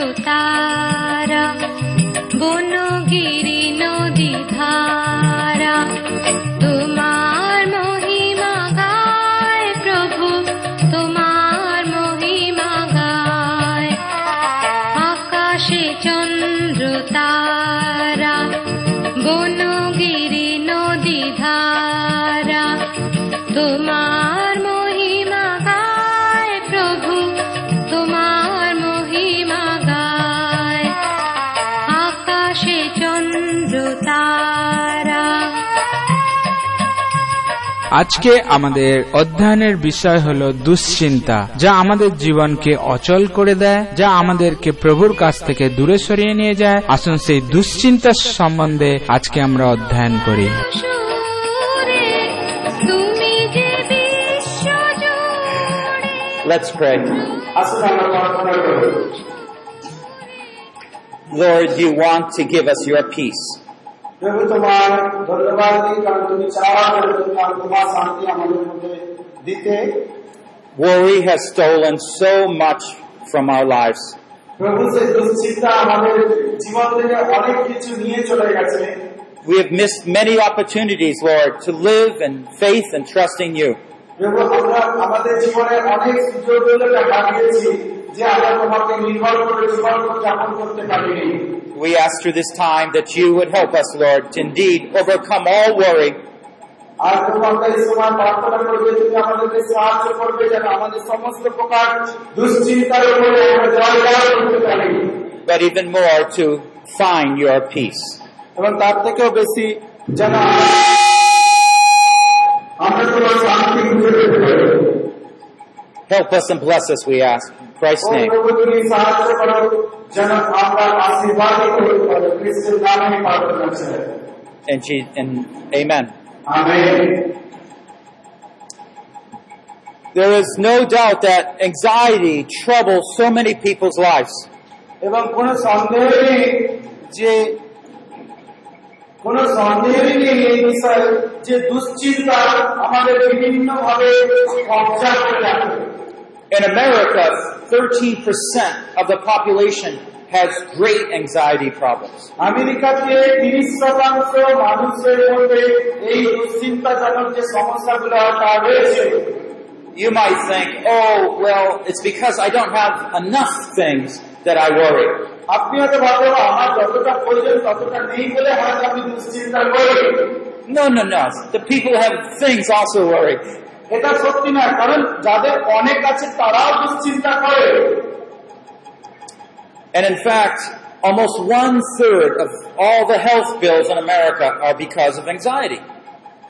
有的 আজকে আমাদের অধ্যয়নের বিষয় হলো দুশ্চিন্তা যা আমাদের জীবনকে অচল করে দেয় যা আমাদেরকে প্রভুর কাছ থেকে দূরে সরিয়ে নিয়ে যায় আসুন সেই দুশ্চিন্তার সম্বন্ধে আজকে আমরা অধ্যয়ন করি Let's pray. আসুন আমরা প্রার্থনা করি Lord, you want to give us your peace. প্রভু তোমার ধন্যবাদ দিই কারণ তুমি চাওয়া করে তুমি আর তোমার শান্তি আমাদের মধ্যে দিতে Worry has stolen so much from our lives. প্রভু সেই দুশ্চিন্তা আমাদের জীবন থেকে অনেক কিছু নিয়ে চলে গেছে We have missed many opportunities, Lord, to live in faith and trusting you. প্রভু আমরা আমাদের জীবনে অনেক সুযোগগুলোকে হারিয়েছি যে আমরা তোমাকে নির্ভর করে জীবন যাপন করতে পারিনি We ask through this time that you would help us, Lord, to indeed overcome all worry আর প্রভু আমরা এই সময় প্রার্থনা করবে তুমি আমাদেরকে সাহায্য করবে যেন আমাদের সমস্ত প্রকার দুশ্চিন্তার উপরে আমরা জয় জয় করতে পারি but even more to find your peace. এবং তার থেকেও বেশি যেন আমরা তোমার শান্তি খুঁজে পেতে পারি Help us and bless us, we ask. In Christ's O name. প্রভু তুমি সাহায্য করো যেন আমরা আশীর্বাদ করতে পারি খ্রিস্টের নামে প্রার্থনা চাই And, Je- and amen. Amen There is no doubt that anxiety troubles so many people's lives. এবং কোন সন্দেহ নেই যে কোন সন্দেহ নেই এই বিষয়ে যে দুশ্চিন্তা আমাদের বিভিন্ন ভাবে কবজা করে রাখে In America, 13% of the population has great anxiety problems. আমেরিকাতে তিরিশ শতাংশ মানুষের মধ্যে এই দুশ্চিন্তাজনক যে সমস্যাগুলো তা রয়েছে You might think, oh, well, it's because I don't have enough things that I worry. আপনি হয়তো ভাববেন আমার যতটা প্রয়োজন ততটা নেই বলে হয়তো আমি দুশ্চিন্তা করি No, no, no. The people who have things also worry. এটা সত্যি নয় কারণ যাদের অনেক আছে তারাও দুশ্চিন্তা করে And in fact, almost one third of all the health bills in America are because of anxiety.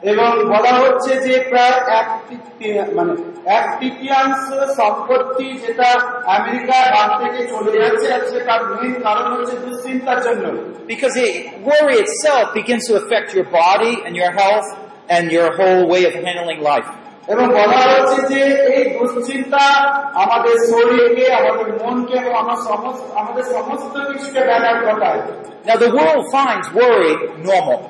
এবং বলা হচ্ছে যে প্রায় এক তৃতীয়- মানে এক তৃতীয়াংশ সম্পত্তি যেটা আমেরিকার হাত থেকে চলে যাচ্ছে আর সেটার মেন কারণ হচ্ছে দুশ্চিন্তার জন্য Because it, worry itself begins to affect your body and your health and your whole way of handling life. এবং বলা হচ্ছে যে এই দুশ্চিন্তা আমাদের শরীরকে আমাদের মনকে এবং আমার সমস্ত আমাদের সমস্ত কিছুকে ব্যাঘাত ঘটায় Now the world finds worry normal.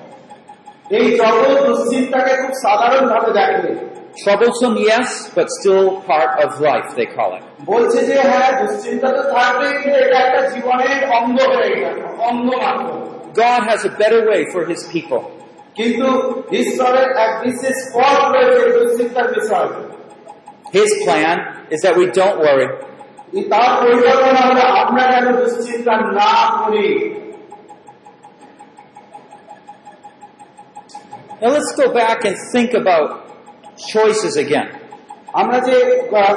এই জগৎ দুশ্চিন্তাকে খুব সাধারণ ভাবে দেখে Troublesome, yes, but still part of life, they call it. বলছে যে হ্যাঁ দুশ্চিন্তা তো থাকবে কিন্তু এটা একটা জীবনের অঙ্গ হয়ে গেল অঙ্গ মাত্র God has a better way for His people. কিন্তু ঈশ্বরের এক বিশেষ পথ রয়েছে দুশ্চিন্তার বিষয় His plan is that we don't worry. তার পরিকল্পনা হলো আমরা যেন দুশ্চিন্তা না করি Now let's go back and think about choices again. আমরা যে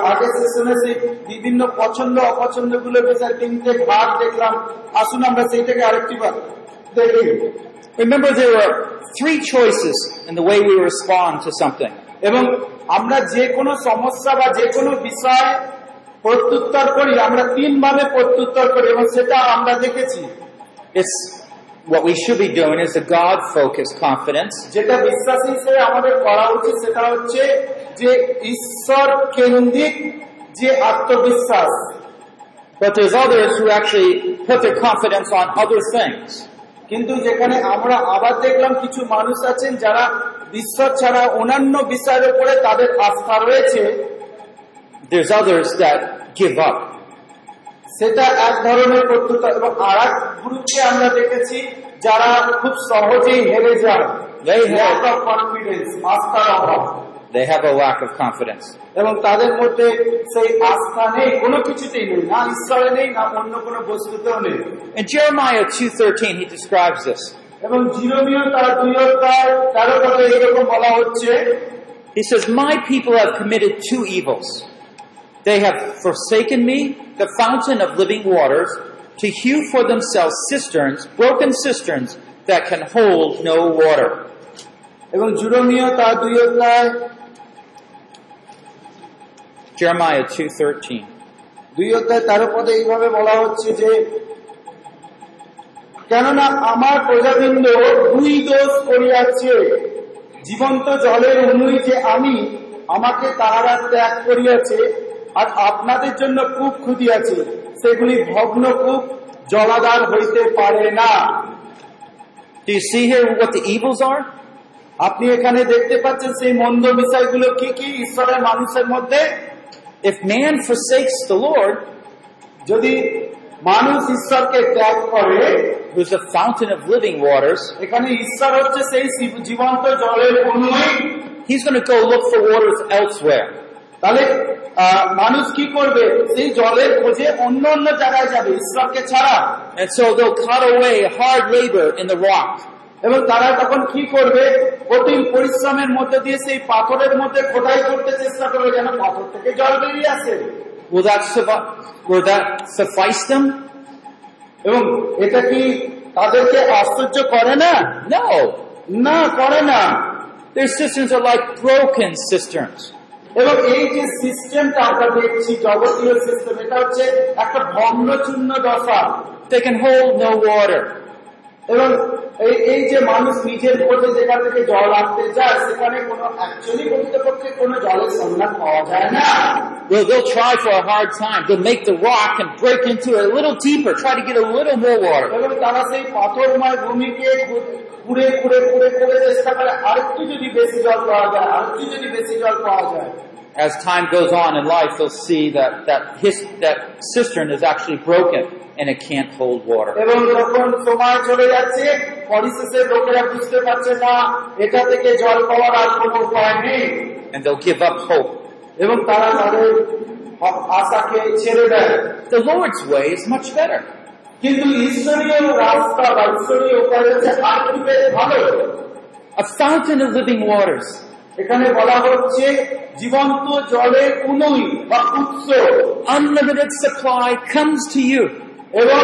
আগের সেশনে সেই বিভিন্ন পছন্দ অপছন্দগুলো বিষয়ে তিনটে ভাগ দেখলাম আসুন আমরা সেইটাকে আরেকটি বার দেখি Remember there are three choices in the way we respond to something. এবং আমরা যে কোনো সমস্যা বা যে কোনো বিষয় প্রত্যুত্তর করি আমরা তিন ভাবে প্রত্যুত্তর করি এবং সেটা আমরা দেখেছি It's what we should be doing is a God-focused confidence. যেটা বিশ্বাসী হিসেবে আমাদের করা উচিত সেটা হচ্ছে যে ঈশ্বর কেন্দ্রিক যে আত্মবিশ্বাস But there's others who actually put their confidence on other things. কিন্তু যেখানে আমরা আবার দেখলাম কিছু মানুষ আছেন যারা ঈশ্বর ছাড়া অন্যান্য বিষয়ের উপরে তাদের আস্থা রয়েছে। There's others that give up. সেটা এক ধরনের পদ্ধতি এবং আর এক গ্রুপকে আমরা দেখেছি যারা খুব সহজেই হেরে যায়। They have, অফ আস্থার অভাব। they have a lack of confidence. এবং তাদের মধ্যে সেই আস্থা নেই কোনো কিছুতেই নেই না ঈশ্বরে নেই না অন্য কোনো বস্তুতেও নেই In Jeremiah 2.13, he describes this. এবং জিরোমীয় তার দুই অধ্যায় তেরো পদে এরকম বলা হচ্ছে He says, My people have committed two evils. They have forsaken me, the fountain of living waters, to hew for themselves cisterns, broken cisterns, that can hold no water. এবং জুরমীয় তার দুই অধ্যায় Jeremiah 2.13. দুই অধ্যায় তেরো পদে এইভাবে বলা হচ্ছে যে কেননা আমার প্রজাবৃন্দ দুই দোষ করিয়াছে জীবন্ত জলের অনুই যে আমি আমাকে তাহারা ত্যাগ করিয়াছে আর আপনাদের জন্য কূপ খুঁদিয়াছে সেগুলি ভগ্ন কূপ জলাধার হইতে পারে না Do you see here what the evils are? আপনি এখানে দেখতে পাচ্ছেন সেই মন্দ বিষয়গুলো কি কি ঈশ্বরের মানুষের মধ্যে If man forsakes the Lord, যদি মানুষ ঈশ্বরকে ত্যাগ করে who's the fountain of living waters, এখানে ঈশ্বর হচ্ছে সেই শিব- জীবন্ত জলের অনুই he's going to go look for waters elsewhere. তাহলে আহ, মানুষ কি করবে সেই জলের খোঁজে অন্য অন্য জায়গায় যাবে ঈশ্বরকে ছাড়া And so they'll cut away hard labor in the rock. এবং তারা তখন কি করবে কঠিন পরিশ্রমের মধ্যে দিয়ে সেই পাথরের মধ্যে খোদাই করতে চেষ্টা করবে যেন পাথর থেকে জল বেরিয়ে আসে? এবং এটা কি তাদেরকে আশ্চর্য করে না. না করে না. এবং এই যে সিস্টেমটা আমরা দেখছি জগতীয় সিস্টেম, এটা হচ্ছে একটা ভগ্ন চূর্ণ দশা They can. এবং এই যে মানুষ নিজের খোঁজে যেখান থেকে জল আনতে যায় সেখানে কোনো অ্যাকচুয়ালি প্রকৃতপক্ষে কোনো জলের সন্ধান পাওয়া যায় না Well, they'll try for a hard time. They'll make the rock and break into it a little deeper, try to get a little more water. এবং তারা সেই পাথরময় ভূমিকে খু- খুঁড়ে খুঁড়ে খুঁড়ে খুঁড়ে চেষ্টা করে আরেকটু যদি বেশি জল পাওয়া যায় আরেকটু যদি বেশি জল পাওয়া যায় As time goes on in life, they'll see that that his, that cistern is actually broken and it can't hold water. এবং যখন সময় চলে যাচ্ছে পরিশেষে লোকেরা বুঝতে পারছে না এটা থেকে জল পাওয়ার আর কোনো উপায় নেই And they'll give up hope. এবং তারা তাদের আশাকে ছেড়ে দেয় The Lord's way is much better. কিন্তু ঈশ্বরীয় রাস্তা বা ঈশ্বরীয় উপায় হচ্ছে আর একটু বেশ ভালো A fountain of living waters. এখানে বলা হচ্ছে জীবন্ত জলের উনই বা উৎস Unlimited supply comes to you. এবং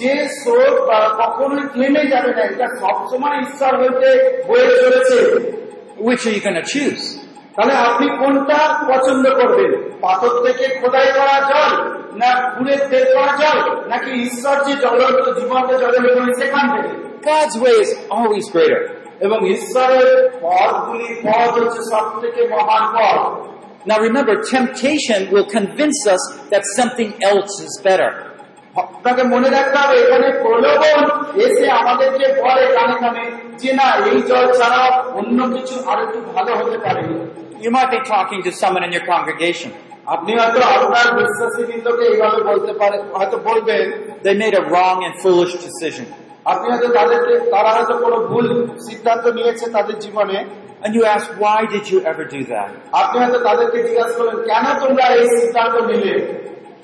যে স্রোত বা কখনোই থেমে যাবে না এটা সবসময় ঈশ্বর হইতে বয়ে চলেছে you going to choose? তাহলে আপনি কোনটা পছন্দ করবেন পাথর থেকে খোদাই করা জল না ঘুরে বের করা জল নাকি ঈশ্বর যে জল জীবন্ত জলের সেখান থেকে God's way is always greater. এবং ঈশ্বরের পথগুলি পথ হচ্ছে সব থেকে মহান পথ Now remember, temptation will convince us that something else is better. আপনাকে মনে রাখতে হবে এখানে প্রলোভন এসে আমাদেরকে বলে কানে কানে যে না এই জল ছাড়া অন্য কিছু আর একটু ভালো হতে পারে You might be talking to someone in your congregation. আপনি হয়তো আপনার বিশ্বাসী বৃন্দকে এইভাবে বলতে পারে হয়তো বলবেন They made a wrong and foolish decision. আপনি হয়তো তাদেরকে তারা হয়তো কোনো ভুল সিদ্ধান্ত নিয়েছে তাদের জীবনে And you ask, why did you ever do that?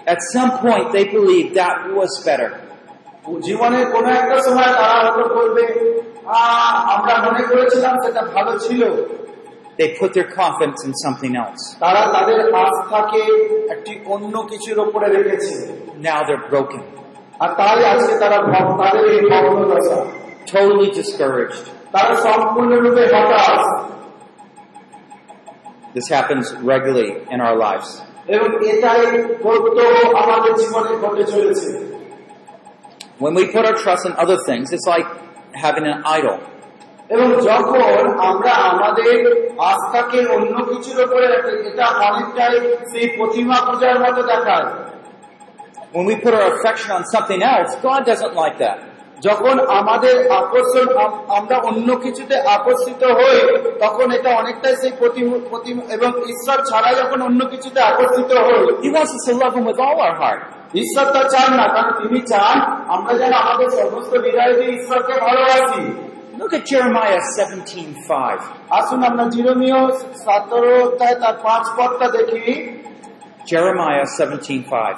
At some point, they believed that was better. জীবনের কোনো একটা সময় তারা হয়তো বলবে "আহ, আমরা মনে করেছিলাম সেটা ভালো ছিল They put their confidence in something else. তারা তাদের আস্থাকে একটি অন্য কিছুর উপরে রেখেছে Now they're broken, আর তাই আজকে তারা তাদের এই ভগ্নদশা totally discouraged. তারা সম্পূর্ণরূপে হতাশ This happens regularly in our lives. এবং এটাই প্রত্যহ আমাদের জীবনে ঘটে চলেছে When we put our trust in other things, it's like having an idol. এবং যখন আমরা আমাদের আস্থাকে অন্য কিছুর উপরে রাখি এটা অনেকটাই সেই প্রতিমা পূজার মতো দেখায় When we put our affection on something else, God doesn't like that. যখন আমাদের আকর্ষণ আম- আমরা অন্য কিছুতে আকর্ষিত হই তখন এটা অনেকটাই সেই প্রতিম- প্রতিম- এবং ঈশ্বর ছাড়া যখন অন্য কিছুতে আকর্ষিত হই He wants us to love Him with all our heart. ঈশ্বর তা চান না কারণ তিনি চান আমরা যেন আমাদের সমস্ত হৃদয় দিয়ে ঈশ্বরকে ভালোবাসি Look at Jeremiah 17:5. আসুন আমরা জিরোমীয় সতেরো অধ্যায় তার পাঁচ পদটা দেখি Jeremiah 17:5.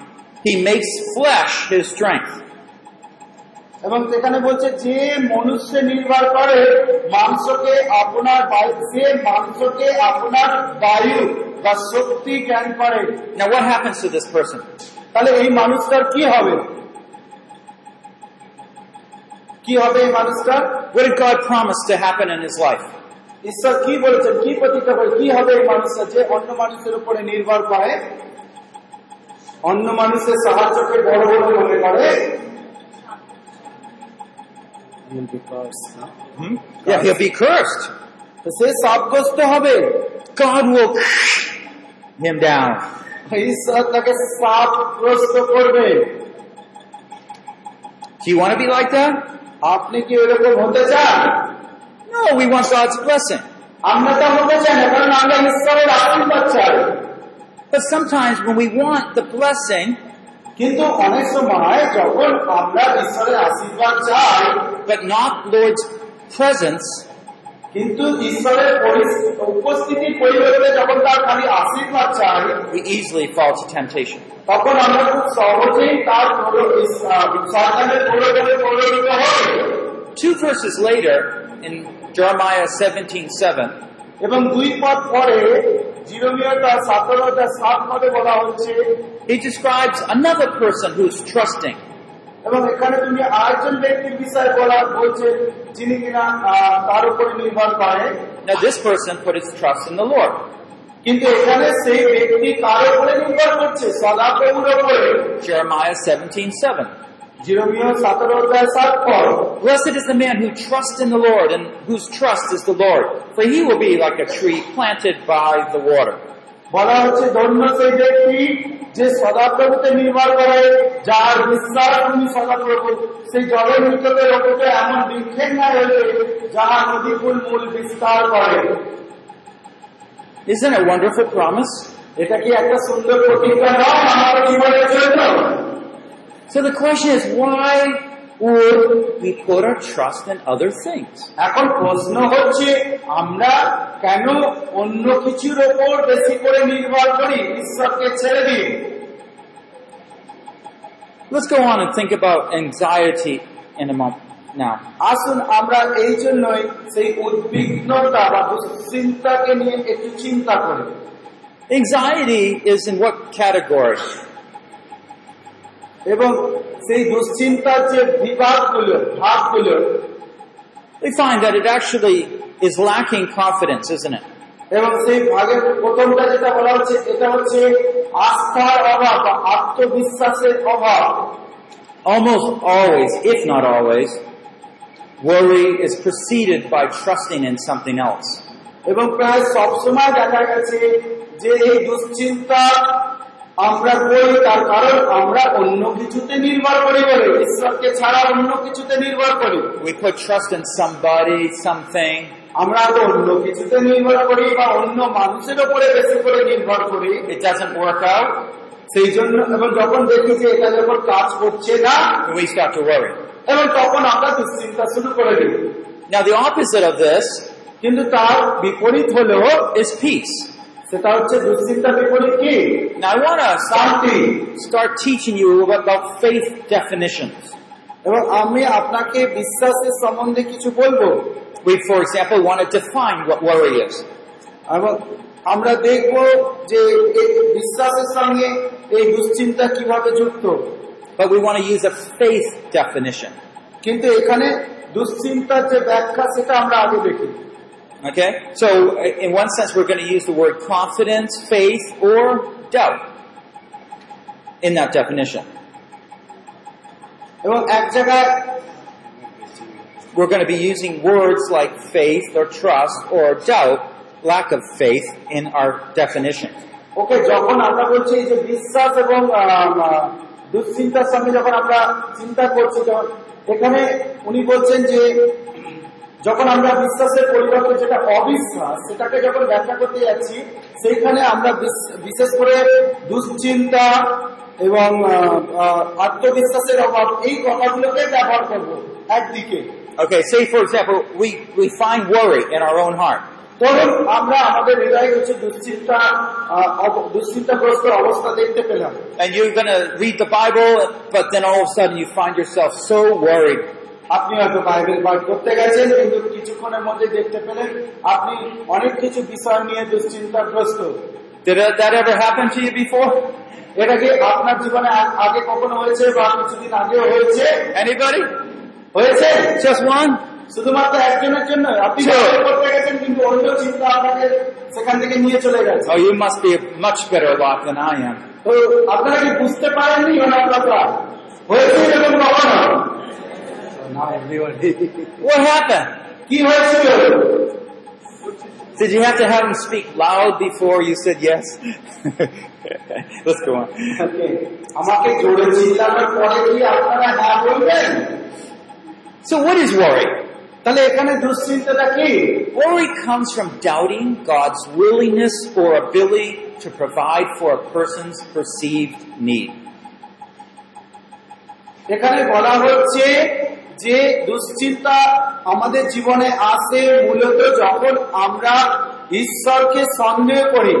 He makes flesh his strength. এবং সেখানে বলছে যে মনুষ্য নির্ভর করে মাংসকে আপনার বায়ু যে মাংসকে আপনার বায়ু বা শক্তি জ্ঞান করে Now what happens to this person? তাহলে এই মানুষটার কি হবে কি হবে এই মানুষটার What did God promise to happen in his life? ঈশ্বর কি বলেছেন কি প্রতীক্ষা করে কি হবে এই মানুষটা যে অন্য মানুষের উপরে নির্ভর করে অন্য মানুষের সাহায্যকে বড় বড় মনে করে Hmm? Yeah, he'll be cursed. তো সে সাবগ্রস্ত হবে God will him down. ঈশ্বর তাকে সাপগ্রস্ত করবে Do you want to be like that? আপনি কি এরকম হতে চান No, we want God's blessing. আমরা তা হতে চাই না কারণ আমরা ঈশ্বরের আশীর্বাদ চাই But sometimes when we want the blessing, কিন্তু অনেক সময় যখন আমরা ঈশ্বরের আশীর্বাদ চাই but not Lord's presence, কিন্তু ঈশ্বরের পরি- উপস্থিতির পরিবর্তে যখন তার খালি আশীর্বাদ চাই we easily fall to temptation. তখন আমরা খুব সহজেই তার প্রলো- ইস- আহ, শয়তানের প্রলোভনে পরিণত হই Two verses later, in Jeremiah 17:7, এবং দুই পদ পরে জিরোমিয় তার সতেরো তার সাত পদে বলা হচ্ছে he describes another person who's trusting. এবং এখানে তুমি আরেকজন ব্যক্তির বিষয়ে বলা বলছে যিনি কিনা আহ, তার উপরে নির্ভর করে Now this person put his trust in the Lord. কিন্তু এখানে সেই ব্যক্তি কার উপরে নির্ভর করছে সদাপ্রভুর উপরে Jeremiah 17:7. জিরোমিয় সতেরো অধ্যায় সাত পদ Blessed is the man who trusts in the Lord and whose trust is the Lord, for he will be like a tree planted by the water. বলা হচ্ছে ধন্য সেই ব্যক্তি যে সদাপ্রভুতে নির্ভর করে যার বিশ্বাস তুমি সদাপ্রভু সেই জলের নিকটে রকতে এমন বৃক্ষের ন্যায় হইবে যাহা নদীকুল মূল বিস্তার করে Isn't it a wonderful promise? এটা কি একটা সুন্দর প্রতিজ্ঞা নয় আমাদের জীবনের জন্য So the question is, why would we put our trust in other things? এখন প্রশ্ন হচ্ছে আমরা কেন অন্য কিছুর ওপর বেশি করে নির্ভর করি ঈশ্বরকে ছেড়ে দিই Let's go on and think about anxiety in a moment now. আসুন আমরা এই জন্যই সেই উদ্বিগ্নতা বা দুশ্চিন্তাকে নিয়ে একটু চিন্তা করি Anxiety is in what category? এবং সেই দুশ্চিন্তার যে বিভাগগুলো ভাগগুলো We find that it actually is lacking confidence, isn't it? এবং সেই ভাগের প্রথমটা যেটা বলা হচ্ছে এটা হচ্ছে আস্থার অভাব বা আত্মবিশ্বাসের অভাব Almost always, if not always, worry is preceded by trusting in something else. এবং প্রায় সবসময় দেখা গেছে যে এই দুশ্চিন্তা আমরা করি তার কারণ আমরা অন্য কিছুতে নির্ভর করি বলে ঈশ্বরকে ছাড়া অন্য কিছুতে নির্ভর করি। We put trust in somebody, something, আমরা হয়তো অন্য কিছুতে নির্ভর করি বা অন্য মানুষের উপরে বেশি করে নির্ভর করি। It doesn't work out, সেই জন্য এবং যখন দেখি যে এটা যখন কাজ করছে না we start to worry. এবং তখন আমরা দুশ্চিন্তা শুরু করে দিই। Now the opposite of this কিন্তু তার বিপরীত হলো is peace. সেটা হচ্ছে দুশ্চিন্তা বিপরীত কি? নাই wanna start teaching you about faith এবং আমি আপনাকে বিশ্বাসের সম্বন্ধে কিছু বলব। উই এবং আমরা দেখব যে এই বিশ্বাসের সঙ্গে এই দুশ্চিন্তা কীভাবে যুক্ত। But we want use a কিন্তু এখানে দুশ্চিন্তার যে ব্যাখ্যা সেটা আমরা আগে দেখি। Okay? So, in one sense, we're going to use the word confidence, faith, or doubt in that definition. এবং এক জায়গায় we're going to be using words like faith or trust or doubt, lack of faith in our definition. ওকে যখন আমরা বলছি যে বিশ্বাস এবং আম, আহ, দুশ্চিন্তার সঙ্গে যখন আমরা চিন্তা করছি যখন এখানে উনি বলছেন যে যখন আমরা বিশ্বাসের পরিবর্তে যেটা অবিশ্বাস সেটাকে যখন ব্যাখ্যা করতে যাচ্ছি সেইখানে আমরা বিশেষ করে দুশ্চিন্তা এবং আত্মবিশ্বাসের অভাব এই কথাগুলোকে ব্যবহার করব একদিকে Okay, say for example, we, we find worry in our own heart. ধরুন আমরা আমাদের হৃদয়ে কিছু দুশ্চিন্তা আহ, অব- দুশ্চিন্তাগ্রস্ত অবস্থা দেখতে পেলাম And you're going to read the Bible, but then all of a sudden you find yourself so worried. আপনি হয়তো বাইবেল পাঠ করতে গেছেন কিন্তু কিছুক্ষণের মধ্যে দেখতে পেলেন আপনি অনেক কিছু বিষয় নিয়ে দুশ্চিন্তাগ্রস্ত। Did that that ever happen to you before? এটা কি আপনার জীবনে আগে কখনো হয়েছে বা কিছুদিন আগেও হয়েছে? হয়েছে? শুধুমাত্র একজনের জন্য? আপনি পড়তে গেছেন কিন্তু অন্য চিন্তা আপনাকে সেখান থেকে নিয়ে চলে গেছে। Must be a much better lot than I তো আপনারা কি বুঝতে পারেননি কথা হয়েছে এরকম কখনো? না everybody। What happened? কি হয়েছিল Did you have to have him speak loud before you said yes? Let's go on. Okay. আমাকে জোরে চিল্লানোর পরে কি আপনারা হ্যাঁ বলবেন So what is worry? তাহলে এখানে দুশ্চিন্তাটা কি Worry comes from doubting God's willingness or ability to provide for a person's perceived need. এখানে বলা হচ্ছে যে দুশ্চিন্তা আমাদের জীবনে আসে মূলত যখন আমরা ঈশ্বরকে সন্দেহ করি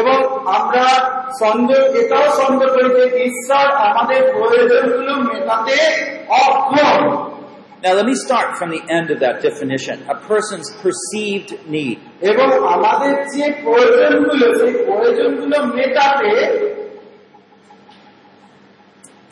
এবং আমরা সন্দেহ এটাও সন্দেহ করি যে ঈশ্বর আমাদের প্রয়োজনগুলো মেটাতে অক্ষম Now let me start from the end of that definition. A person's perceived need. এবং আমাদের যে প্রয়োজনগুলো সেই প্রয়োজনগুলো মেটাতে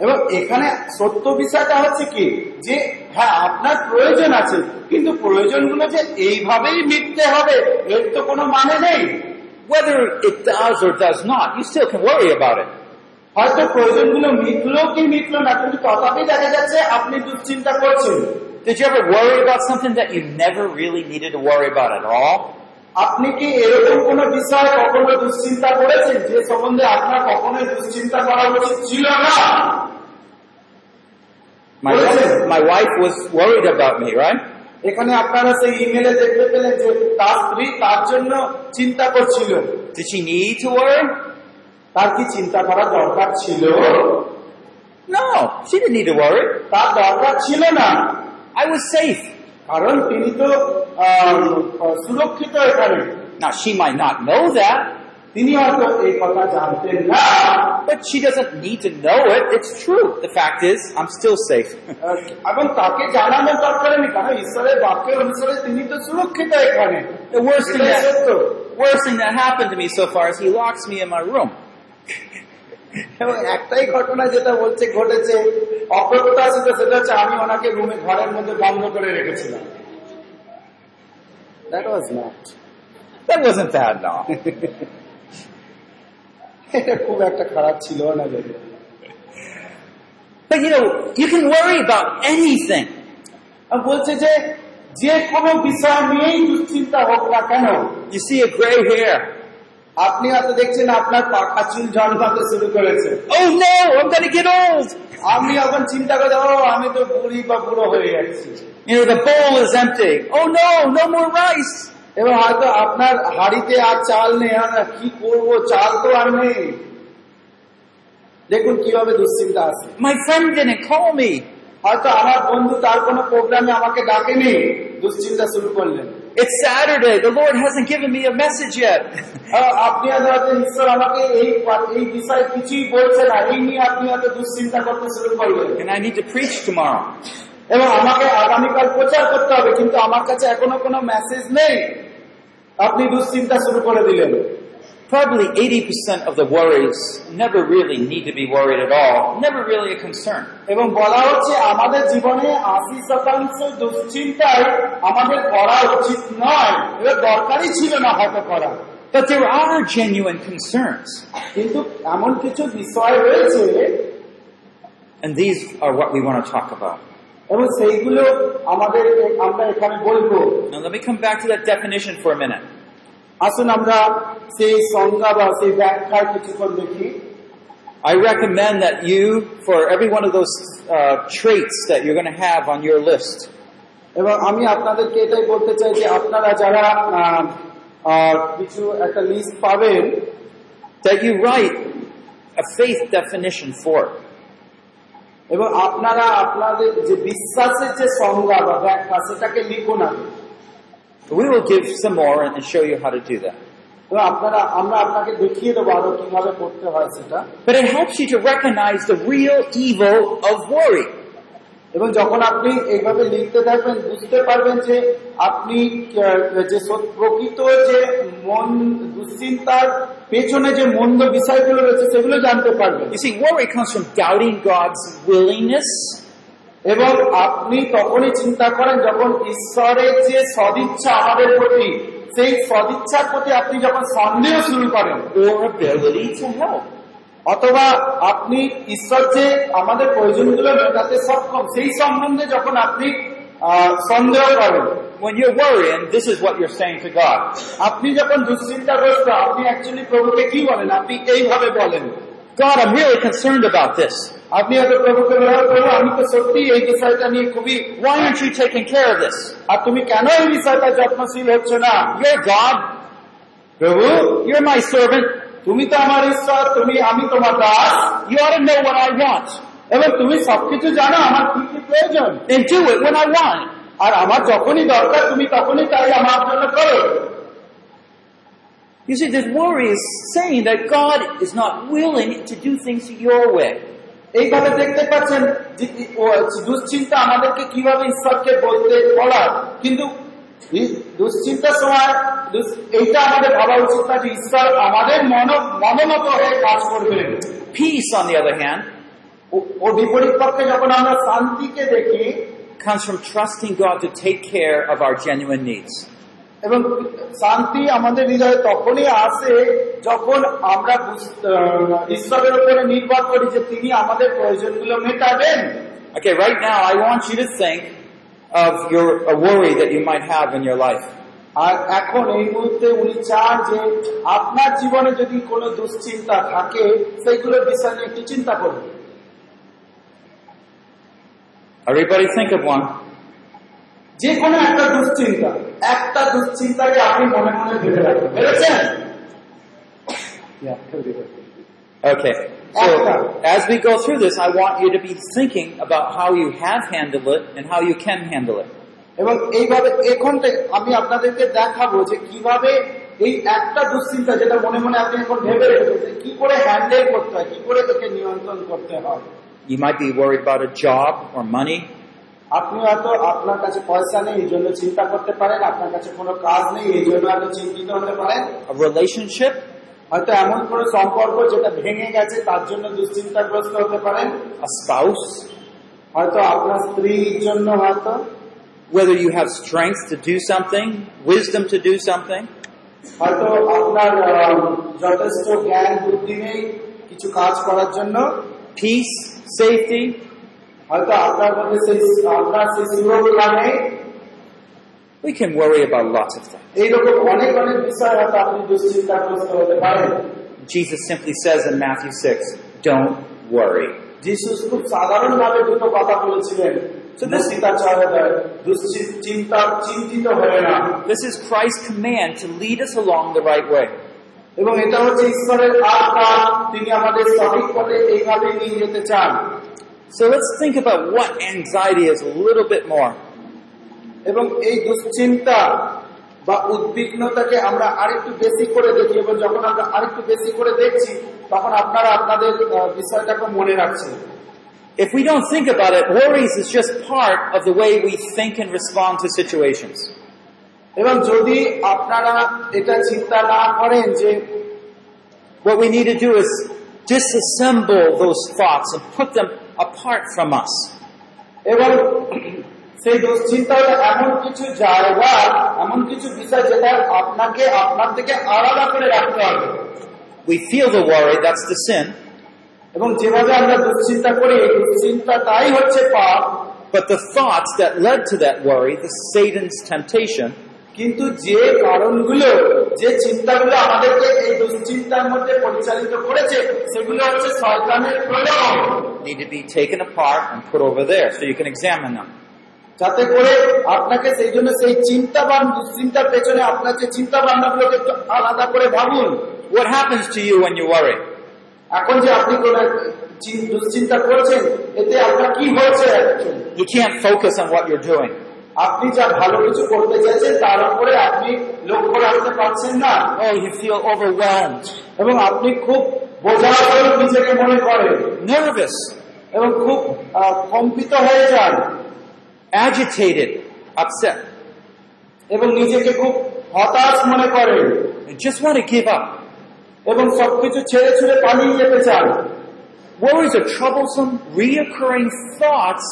এবং এখানে সত্য বিষয়টা হচ্ছে কি? যে হ্যাঁ আপনার প্রয়োজন আছে কিন্তু প্রয়োজনগুলো যে এইভাবেই মিটতে হবে এর তো কোনো মানে নেই। হয়তো প্রয়োজনগুলো মিটলো কি মিটলো না কিন্তু তথাপি দেখা যাচ্ছে আপনি দুশ্চিন্তা করছেন। Did you ever worry? আপনি কি এরকম কোন বিষয় কখনো দুশ্চিন্তা করেছেন যে সম্বন্ধে আপনার কখনোই দুশ্চিন্তা করা উচিত ছিল না My, wife, my wife was worried about me, right? এখানে আপনারা সেই ইমেলে দেখতে পেলেন যে তার স্ত্রী তার জন্য চিন্তা করছিল Did she need to worry? তার কি চিন্তা করা দরকার ছিল No, she didn't need to worry. তার দরকার ছিল না I was safe. কারণ তিনি তো আহ, সুরক্ষিত এখানে Now, she might not know that, তিনি হয়তো এই কথা জানতেন না but she doesn't need to know it. It's true. The fact is, I'm still safe. আহ, এবং তাকে জানানোর দরকার নেই কারণ ঈশ্বরের বাক্যের অনুসারে তিনি তো সুরক্ষিত এখানে The worst thing এটাই that, সত্য worst thing that happened to me so far is he locks me in my room. এবং একটাই ঘটনা যেটা বলছে ঘটেছে অপ্রত্যাশিত সেটা হচ্ছে আমি ওনাকে রুমে ঘরের মধ্যে বন্ধ করে রেখেছিলাম That was not. That wasn't. এটা খুব একটা খারাপ ছিল না But you know, you can worry about anything. আর বলছে যে যে কোনো বিষয় নিয়েই দুশ্চিন্তা হোক না কেন You see a gray hair. আপনি হয়তো দেখছেন আপনার পাকা চুল জন্মাতে শুরু করেছে Oh. আপনি এখন চিন্তা করে ও আমি তো বুড়ি বা বুড়ো হয়ে যাচ্ছি You know, the bowl is empty. Oh no, no more rice. হয়তো আপনার হাড়িতে আর চাল নেই আমরা কি করব চাল তো আর নেই দেখুন কীভাবে দুশ্চিন্তা My friend didn't call me. হয়তো আমার বন্ধু তার কোনো প্রোগ্রামে আমাকে ডাকেনি দুশ্চিন্তা শুরু করলেন It's Saturday. The Lord hasn't given me a message yet. আহ, আপনি হয়তো ঈশ্বর আমাকে এই এই বিষয়ে কিছুই বলছে না এই নিয়ে আপনি হয়তো দুশ্চিন্তা করতে শুরু করবেন And I need to preach tomorrow. এবং আমাকে আগামীকাল প্রচার করতে হবে কিন্তু আমার কাছে এখনো কোনো মেসেজ নেই আপনি দুশ্চিন্তা শুরু করে দিলেন Probably 80% of the worries never really need to be worried at all, never really a concern. এবং বলা হচ্ছে আমাদের জীবনে আশি শতাংশ দুশ্চিন্তায় আমাদের করা উচিত নয় এবার দরকারই ছিল না হয়তো করা But there are genuine concerns. কিন্তু এমন কিছু বিষয় রয়েছে And these are what we want to talk about. এবং সেইগুলো আমাদের আমরা এখানে বলবো Now let me come back to that definition for a minute. আসুন আমরা সেই সংজ্ঞা বা সেই ব্যাখ্যায় কিছুক্ষণ দেখি I recommend that you, for every one of those uh, traits that you're going to have on your list, এবং আমি আপনাদেরকে এটাই বলতে চাই যে আপনারা যারা আহ, আহ, কিছু একটা লিস্ট পাবেন that you write a faith definition for it. এবং আপনারা আপনাদের যে বিশ্বাসের যে সংজ্ঞা বা ব্যাখ্যা সেটাকে লিখুন আগে We will give some more and and show you how to do that. এবং আপনারা আমরা আপনাকে দেখিয়ে দেবো আরো কিভাবে করতে হয় সেটা But it helps you to recognize the real evil of worry. এবং যখন আপনি এইভাবে লিখতে থাকবেন বুঝতে পারবেন যে আপনি আহ, যে সত- প্রকৃত যে মন দুশ্চিন্তার পেছনে যে মন্দ বিষয়গুলো রয়েছে সেগুলো জানতে পারবেন You see, worry comes from doubting God's willingness এবং আপনি তখনই চিন্তা করেন যখন ঈশ্বরের যে সদিচ্ছা আমাদের প্রতি সেই সদিচ্ছার প্রতি আপনি যখন সন্দেহ শুরু করেন. অথবা আপনি ঈশ্বর যে আমাদের প্রয়োজনগুলো মেটাতে সক্ষম সেই সম্বন্ধে যখন আপনি সন্দেহ করেন When you're worrying, this is what you're saying to God. আপনি যখন দুশ্চিন্তাগ্রস্ত আপনি অ্যাকচুয়ালি প্রভুকে কি বলেন আপনি এইভাবে বলেন God, I'm really concerned about this. আপনি হয়তো প্রভুকে বলেন প্রভু আমি তো সত্যি এই বিষয়টা নিয়ে খুবই Why aren't you taking care of this? আর তুমি কেন এই বিষয়টা যত্নশীল হচ্ছ না You're God. প্রভু You're my servant. তুমি তো আমার ঈশ্বর তুমি আমি তোমার Das You ought to know what I want. এবং তুমি সবকিছু জানো আমার কি কি প্রয়োজন And do it when I want. আর আমার যখনই দরকার তুমি তখনই তাই আমার জন্য করো You see, this worry is saying that God is not willing to do things your way. এইভাবে দেখতে পাচ্ছেন যে ও দুশ্চিন্তা আমাদেরকে কিভাবে ঈশ্বরকে বলতে বলা কিন্তু এই দুশ্চিন্তার সময় দুস- এইটা আমাদের ভাবা উচিত না যে ঈশ্বর আমাদের মন মনমত হয়ে কাজ করবেন Peace, on the other hand, ও- ওর বিপরীত পক্ষে যখন আমরা শান্তিকে দেখি comes from trusting God to take care of our genuine needs. এবং শান্তি আমাদের হৃদয়ে তখনই আসে যখন আমরা ঈশ্বরের উপরে নির্ভর করি যে তিনি আমাদের প্রয়োজনগুলো মেটাবেন Okay, right now I want you to think of your a worry that you might have in your life. আর এখন এই মুহূর্তে উনি চান যে আপনার জীবনে যদি কোনো দুশ্চিন্তা থাকে সেইগুলো বিষয় নিয়ে একটু চিন্তা করুন Everybody think of one. যে কোনো একটা দুশ্চিন্তা একটা দুশ্চিন্তাকে আপনি মনে মনে ভেবে রাখবেন পেরেছেন Okay. So as we go through this, I want you to be thinking about how you have handled it and how you can handle it. এবং এইভাবে এখন থেকে আমি আপনাদেরকে দেখাবো যে কিভাবে এই একটা দুশ্চিন্তা যেটা মনে মনে আপনি এখন ভেবে রেখেছেন যে কি করে হ্যান্ডেল করতে হয় কি করে তাকে নিয়ন্ত্রণ করতে হয় You might be worried about a job or money. আপনি হয়তো আপনার কাছে পয়সা নেই এই জন্য চিন্তা করতে পারেন আপনার কাছে কোনো কাজ নেই এই জন্য হয়তো চিন্তিত হতে পারেন a relationship, হয়তো এমন কোনো সম্পর্ক যেটা ভেঙে গেছে তার জন্য দুশ্চিন্তাগ্রস্ত হতে পারেন a spouse, হয়তো আপনার স্ত্রীর জন্য হয়তো whether you have strength to do something, wisdom to do something, হয়তো আপনার আহ, যথেষ্ট জ্ঞান বুদ্ধি নেই কিছু কাজ করার জন্য peace, safety, হয়তো আপনার মধ্যে সেই আপনার সেই সুরক্ষা নেই we can worry about lots of things. এইরকম অনেক অনেক বিষয় হয়তো আপনি দুশ্চিন্তাগ্রস্ত হতে পারেন Jesus simply says in Matthew 6, don't worry. যিশু খুব সাধারণ ভাবে দুটো কথা বলেছিলেন চিন্তা চলে দেয় দুশ্চিন্তা চিন্তিত হয়ে না This is Christ's command to lead us along the right way. এবং এটা হচ্ছে ঈশ্বরের আজ্ঞা তিনি আমাদের সঠিক পথে এইভাবে নিয়ে যেতে চান So let's think about what anxiety is a little bit more. এবং এই দুশ্চিন্তা বা উদ্বিগ্নতাকে আমরা আরেকটু বেশি করে দেখি এবং যখন আমরা আরেকটু বেশি করে দেখছি তখন আপনারা আপনাদের আহ, বিষয়টাকে মনে রাখছেন If we don't think about it, worries is just part of the way we think and respond to situations. এবং যদি আপনারা এটা চিন্তা না করেন যে What we need to do is disassemble those thoughts and put them apart from us. এবং সেই দুশ্চিন্তা হলো এমন কিছু জায়গা এমন কিছু বিষয় যেটা আপনাকে আপনার থেকে আলাদা করে রাখতে হবে We feel the worry, that's the sin, এবং যেভাবে আমরা দুশ্চিন্তা করি এই দুশ্চিন্তা তাই হচ্ছে পাপ but the thoughts that led to that worry, the Satan's temptation, কিন্তু যে কারণগুলো যে চিন্তাগুলো আমাদেরকে এই দুশ্চিন্তার মধ্যে পরিচালিত করেছে সেগুলো হচ্ছে শয়তানের প্রলোভন need to be taken apart and put over there so you can examine them. যাতে করে আপনাকে সেই জন্য সেই চিন্তাবান দুশ্চিন্তার পেছনে আপনার যে চিন্তা ভাবনাগুলোকে একটু আলাদা করে ভাবুন What happens to you when you worry? এখন যে আপনি কোন দুশ্চিন্তা করছেন এতে আপনার কি actually? You can't focus on what you're doing. আপনি যা ভালো কিছু করতে চাইছেন তার উপরে আপনি লক্ষ্য রাখতে পারছেন না Oh, এবং আপনি খুব বোঝার নিজেকে মনে করেন nervous, এবং খুব কম্পিত হয়ে যান agitated, upset. এবং নিজেকে খুব হতাশ মনে করেন just want to give up. এবং সবকিছু ছেড়ে ছুড়ে পালিয়ে যেতে চান Worries are troublesome, reoccurring thoughts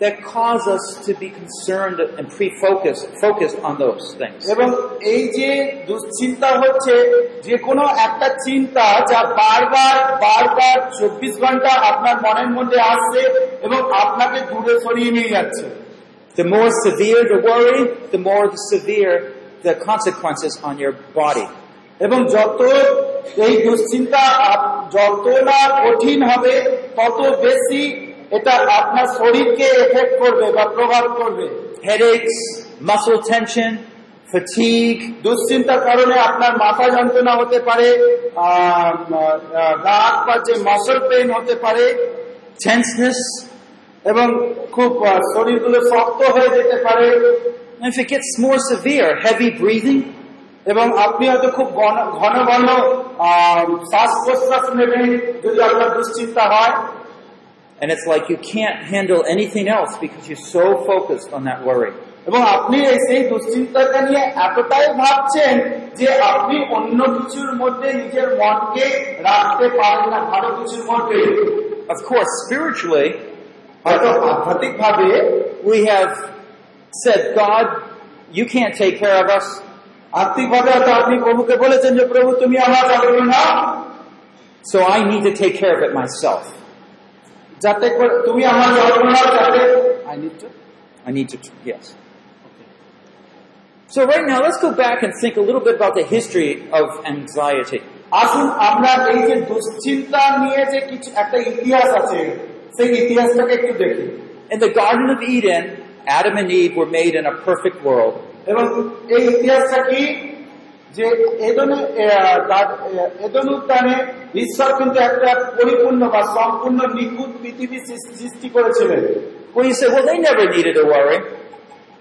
that cause us to be concerned and pre-focused focused on those things. এবং এই যে দুশ্চিন্তা হচ্ছে যে কোনো একটা চিন্তা যা বারবার বারবার চব্বিশ ঘন্টা আপনার মনের মধ্যে আসছে এবং আপনাকে দূরে সরিয়ে নিয়ে যাচ্ছে The more severe the worry, the more the severe the consequences on your body. এবং যত এই দুশ্চিন্তা আপ- যত না কঠিন হবে তত বেশি এটা আপনার শরীরকে এফেক্ট করবে বা প্রভাব করবে। Headaches, muscle tension, fatigue, দুশ্চিন্তার কারণে আপনার মাথা যন্ত্রণা হতে পারে আহ, আহ, গা হাত পার যে মাসল পেইন হতে পারে। tenseness, এবং খুব শরীরগুলো শক্ত হয়ে যেতে পারে। if it gets more severe, heavy breathing, এবং আপনি হয়তো খুব ঘন ঘন শ্বাস প্রশ্বাস নেবেন যদি আপনার দুশ্চিন্তা হয়। and it's like you can't handle anything else because you're so focused on that worry. এবং আপনি এই সেই দুশ্চিন্তাটা নিয়ে এতটাই ভাবছেন যে আপনি অন্য কিছুর মধ্যে নিজের মনকে রাখতে পারেন না ভালো কিছুর মধ্যে Of course, spiritually, হয়তো আধ্যাত্মিক ভাবে we have said, God, you can't take care of us. আর্থিক ভাবে হয়তো আপনি প্রভুকে বলেছেন যে প্রভু তুমি আমার চাকরি না So I need to take care of it myself. যাতে করে তুমি আমার যত্ন নাও যাতে I need to- I need to, yes. So right now, let's go back and think a little bit about the history of anxiety. আসুন আমরা এই যে দুশ্চিন্তা নিয়ে যে কিছু একটা ইতিহাস আছে সেই ইতিহাসটাকে একটু দেখি In the Garden of Eden, Adam and Eve were made in a perfect world. এবং এই ইতিহাসটা কি যে এদনে ঈশ্বর কিন্তু একটা পরিপূর্ণ বা সম্পূর্ণ নিখুঁত পৃথিবী সৃষ্টি- করেছিলেন Well, you say, well, they never needed to worry.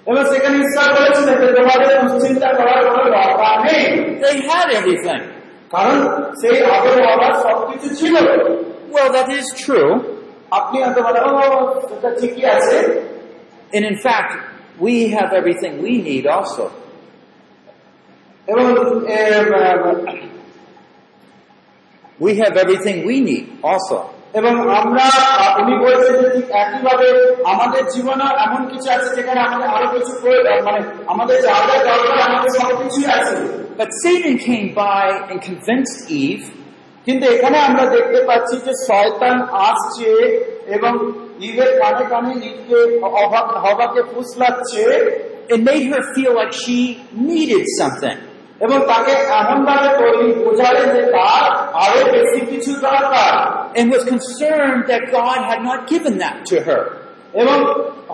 এবং সেখানে ঈশ্বর বলেছিলেন যে তোমাদের দুশ্চিন্তা করার কোনো দরকার নেই They had everything. কারণ সেই আবহাওয়া সবকিছু ছিল Well, that is true. আপনি হয়তো বলেন "ও, সেটা ঠিকই আছে And in fact, we have everything we need also. এবং M, ah, We have everything we need also. এবং আমরা উনি বলছেন যে ঠিক একইভাবে আমাদের জীবনে এমন কিছু আছে যেখানে আমাদের আরো কিছু প্রয়োজন মানে আমাদের যা যা দরকার আমাদের সবকিছুই আছে But Satan came by and convinced Eve কিন্তু এখানে আমরা দেখতে পাচ্ছি যে শয়তান আসছে এবং ঈদের কানে কানে ঈদকে অভাব হবাকে ফুসলাচ্ছে and made her feel like she needed something. এবং তাকে এমন ভাবে তৈরি বোঝালে যে তার আরো বেশি কিছু দরকার and was concerned that God had not given that to her. এবং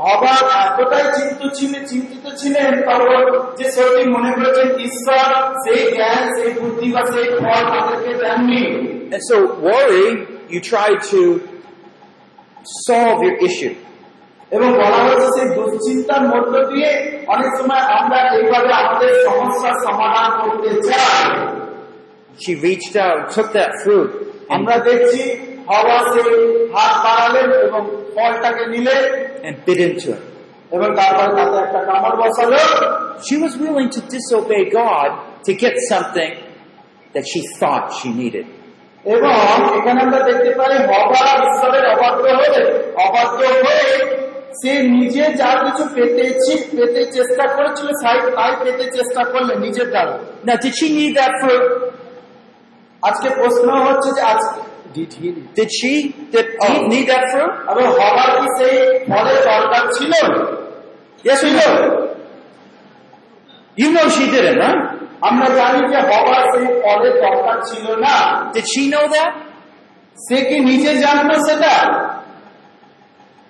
হবার এতটাই চিন্তিত ছিলেন চিন্তিত ছিলেন তখন যে সত্যি মনে করেছেন ঈশ্বর সেই জ্ঞান সেই বুদ্ধি বা সেই ফল তাদেরকে দেননি And so worry, you try to solve your issue. এবং বলা হয়েছে সেই দুশ্চিন্তার মধ্য দিয়ে অনেক সময় আমরা এইভাবে আমাদের সমস্যার সমাধান করতে চাই She reached out, took that fruit, আমরা দেখছি হওয়া সেই হাত বাড়ালেন এবং ফলটাকে নিলেন and bit into it. এবং তারপরে তাতে একটা কামড় বসালো She was willing to disobey God to get something that she thought she needed. এবং এখানে আমরা দেখতে পাই হবা ঈশ্বরের অবাধ্য হলে অবাধ্য হয়ে সে নিজে যা কিছু পেতেছি পেতে চেষ্টা করেছিল তাই তাই পেতে চেষ্টা করলে নিজের দ্বারা Now, did she need that? আজকে প্রশ্ন হচ্ছে যে আজকে Did he? Did she? Did Eve need that fruit? এবং হবার কি সেই ফলের দরকার ছিল Yes no? You know she didn't, right? আমরা জানি যে হবার সেই ফলের দরকার ছিল না Did she know that? সে কি নিজে জানতো সেটা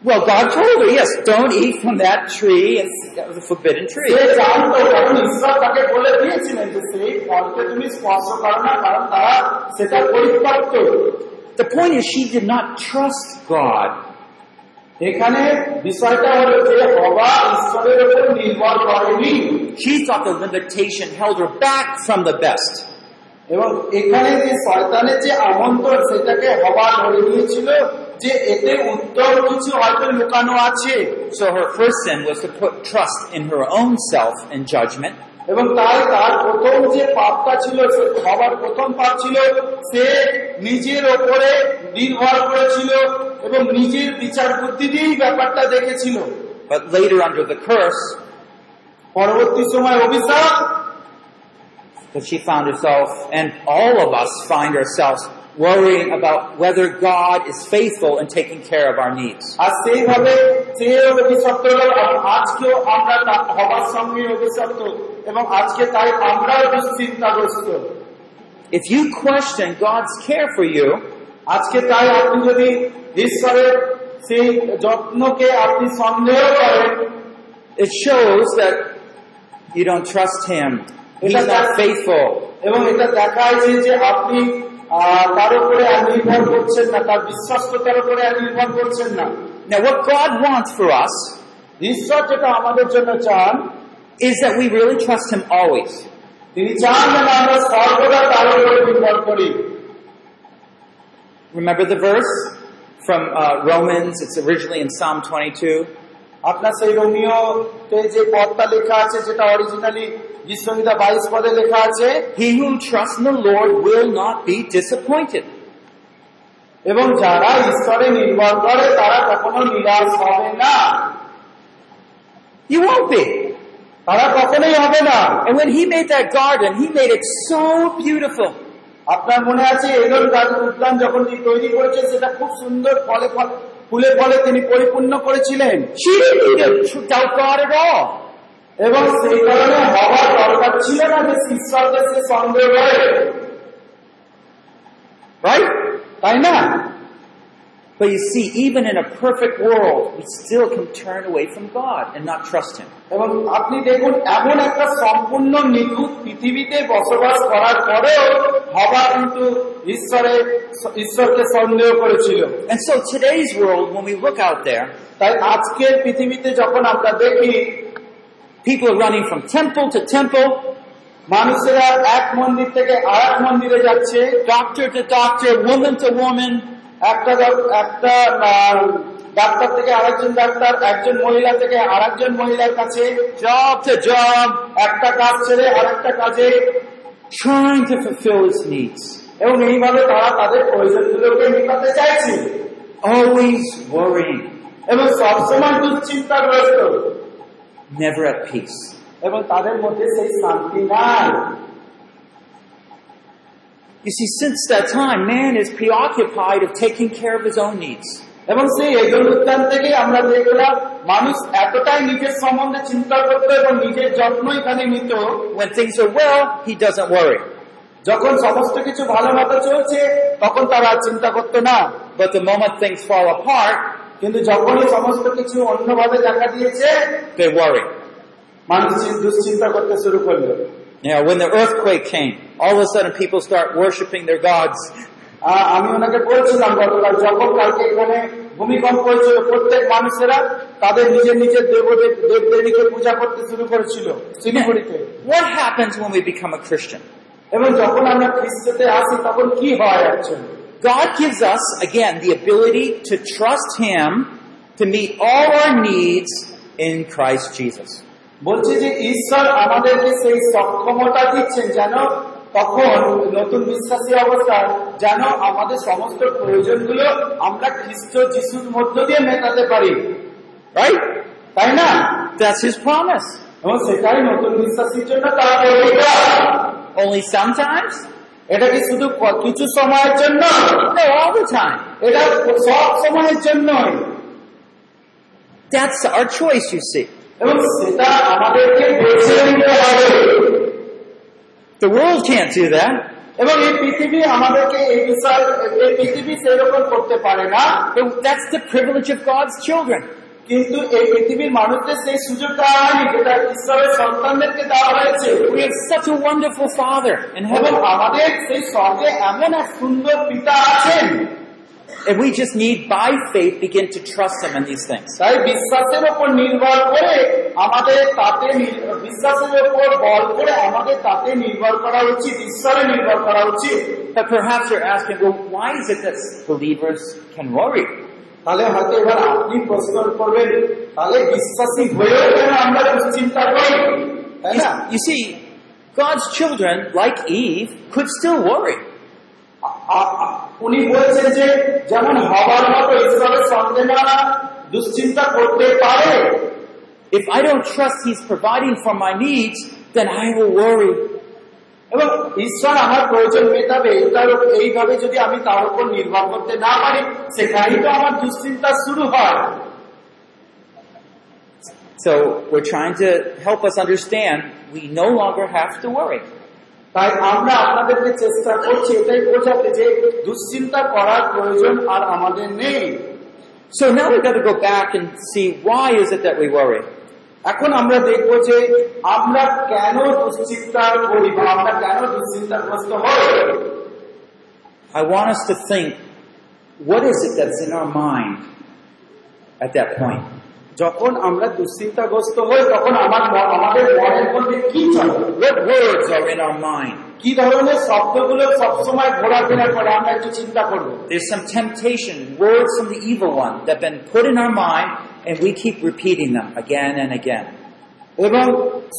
Well, God told her, yes, don't eat from that tree, and that was a forbidden say tree. জানতো কারণ ঈশ্বর তাকে বলে দিয়েছিলেন যে সেই ফলকে তুমি স্পর্শ করো না কারণ তারা সেটা পরিত্যক্ত The point is, she did not trust God. এখানে বিষয়টা হলো যে হবা ঈশ্বরের উপর নির্ভর করেনি She thought the limitation held her back from the best. এবং এখানে যে শয়তানের যে আমন্ত্রণ সেটাকে হবা ধরে নিয়েছিল যে এতে উত্তম কিছু হয়তো লুকানো আছে So her first sin was to put trust in her own self and judgment. এবং তাই তার প্রথম যে পাপটা ছিল সে হবার প্রথম পাপ ছিল সে নিজের ওপরে নির্ভর করেছিল এবং নিজের বিচার বুদ্ধি দিয়েই ব্যাপারটা দেখেছিল But later under the curse, পরবর্তী সময় অভিশাপ that she found herself, and all of us find ourselves worrying about whether God is faithful in taking care of our needs. আর সেইভাবে সে অভিশপ্ত হলো আর আজকেও আমরা তা- হবার সঙ্গে অভিশপ্ত এবং আজকে তাই আমরাও দুশ্চিন্তাগ্রস্ত If you question God's care for you, আজকে তাই আপনি যদি ঈশ্বরের সেই যত্নকে আপনি সন্দেহ করেন it shows that you don't trust Him. He's not faithful. এবং এটা দেখায় যে যে আপনি আহ, তার উপরে আর নির্ভর করছেন না তার বিশ্বস্ততার উপরে আর নির্ভর করছেন না Now what God wants for us ঈশ্বর যেটা আমাদের জন্য চান is that we really trust Him always. তিনি চান যেন আমরা সর্বদা তার উপরে নির্ভর করি Remember the verse from uh, Romans? It's originally in Psalm 22. আপনার সেই রোমিওতে যে পদটা লেখা আছে যেটা অরিজিনালি বিশ্ববিদ্যা বাইশ পদে লেখা আছে He who trusts in the Lord will not be disappointed. এবং যারা ঈশ্বরে নির্ভর করে তারা কখনো নিরাশ হবে না You won't be. তারা কখনোই হবে না And when He made that garden, He made it so beautiful. আপনার মনে আছে গার্ডেন উদ্যান যখন তিনি তৈরি করেছে সেটা খুব সুন্দর ফলে ফল ফুলে ফলে তিনি পরিপূর্ণ করেছিলেন She didn't need to doubt God at all. এবং সেই কারণে হওয়ার দরকার ছিল না যে ঈশ্বরকে সে সন্দেহ করে Right? তাই না But you see, even in a perfect world, we still can turn away from God and not trust Him. এবং আপনি দেখুন এমন একটা সম্পূর্ণ নিখুঁত পৃথিবীতে বসবাস করার পরেও হবা কিন্তু ঈশ্বরের ঈশ্বরকে সন্দেহ করেছিল And so today's world, when we look out there, তাই আজকের পৃথিবীতে যখন আমরা দেখি people are running from temple to temple, মানুষেরা এক মন্দির থেকে আর এক মন্দিরে যাচ্ছে। Doctor to doctor, woman to woman, একটা একটা ডাক্তার থেকে আরেকজন ডাক্তার একজন মহিলা থেকে আরেকজন মহিলার কাছে। Job to job, একটা কাজ ছেড়ে আরেকটা কাজে। Trying to fulfill His needs. এবং এইভাবে তারা তাদের প্রয়োজনগুলোকে মেটাতে চাইছে। Always worrying, এবং সবসময় দুশ্চিন্তাগ্রস্ত। never at peace. এবং তাদের মধ্যে সেই শান্তি নাই You see, since that time, man is preoccupied of taking care of his own needs. এবং সেই এগোল উদ্যান থেকে আমরা দেখলাম মানুষ এতটাই নিজের সম্বন্ধে চিন্তা করতো এবং নিজের যত্ন এখানে নিত When things are well, he doesn't worry. যখন সমস্ত কিছু ভালো মতো চলছে তখন তারা আর চিন্তা করতো না But the moment things fall apart, কিন্তু যখনই সমস্ত কিছু অন্যভাবে দেখা দিয়েছে they worry. মানুষ দুশ্চিন্তা করতে শুরু করল know, when the earthquake came, all of a sudden people start worshiping their gods. আমি ওনাকে বলছিলাম গতকাল যখন কালকে এখানে ভূমিকম্প হয়েছিল প্রত্যেক মানুষেরা তাদের নিজের নিজের দেবদেব দেব দেবীকে পূজা করতে শুরু করেছিল শিলিগুড়িতে What happens when we become a Christian? এবং যখন আমরা খ্রিস্টতে আসি তখন কি হয় actually God gives us, again, the ability to trust Him to meet all our needs in Christ Jesus. বলছে যে ঈশ্বর আমাদেরকে সেই সক্ষমতা দিচ্ছেন যেন তখন নতুন বিশ্বাসী অবস্থা যেন আমাদের সমস্ত প্রয়োজনগুলো আমরা খ্রিস্ট যিশুর মধ্য দিয়ে মেটাতে পারি Right? তাই না That's his promise. এবং সেটাই নতুন বিশ্বাসীর জন্য তার অধিকার। Only sometimes? এটা কি শুধু ক- কিছু সময়ের জন্য No, all the time. এটা সব সময়ের জন্যই That's our choice, you see. এবং সেটা আমাদেরকে বেছে নিতে হবে The world can't do that. এবং এই পৃথিবী আমাদেরকে এই বিষয় এই পৃথিবী সেরকম করতে পারে না But That's the privilege of God's children. কিন্তু এই পৃথিবীর মানুষদের সেই সুযোগটা হয়নি যেটা ঈশ্বরের সন্তানদেরকে দেওয়া হয়েছে We have such a wonderful Father in এবং heaven. আমাদের সেই স্বর্গে এমন এক সুন্দর পিতা আছেন And we just need, by faith, begin to trust Him in these things. তাই বিশ্বাসের উপর নির্ভর করে আমাদের তাতে নির- বিশ্বাসের উপর বল করে আমাদের তাতে নির্ভর করা উচিত ঈশ্বরে নির্ভর করা উচিত But perhaps you're asking, well, why is it that believers can worry? তাহলে হয়তো এবার আপনি প্রশ্ন করবেন তাহলে বিশ্বাসী হয়েও কেন আমরা দুশ্চিন্তা করি তাই You, না you see, God's children, like Eve, could still worry. আ- আ- উনি বলছেন যে যেমন হবার মতো ঈশ্বরের সন্দেহরা দুশ্চিন্তা করতে পারে If I don't trust He's providing for my needs, then I will worry. এবং ঈশ্বর আমার প্রয়োজন মেটাবে এটার উপ- এইভাবে যদি আমি তার উপর নির্ভর করতে না পারি সেখানেই তো আমার দুশ্চিন্তা শুরু হয় So we're trying to help us understand we no longer have to worry. তাই আমরা আপনাদেরকে চেষ্টা করছি এটাই বোঝাতে যে দুশ্চিন্তা করার প্রয়োজন আর আমাদের নেই So now we've got to go back and see why is it that we worry? এখন আমরা দেখব যে আমরা কেন দুশ্চিন্তা করি বা আমরা কেন দুশ্চিন্তাগ্রস্ত হই I want us to think, what is it that's in our mind at that point? যখন আমরা দুশ্চিন্তাগ্রস্ত হই তখন আমার ম- আমাদের মনের মধ্যে কি চলে What words are in our mind? কি ধরনের শব্দগুলো সবসময় ঘোরাফেরা করে আমরা একটু চিন্তা করবো There's some temptation, words from the evil one that have been put in our mind and we keep repeating them again and again. এবং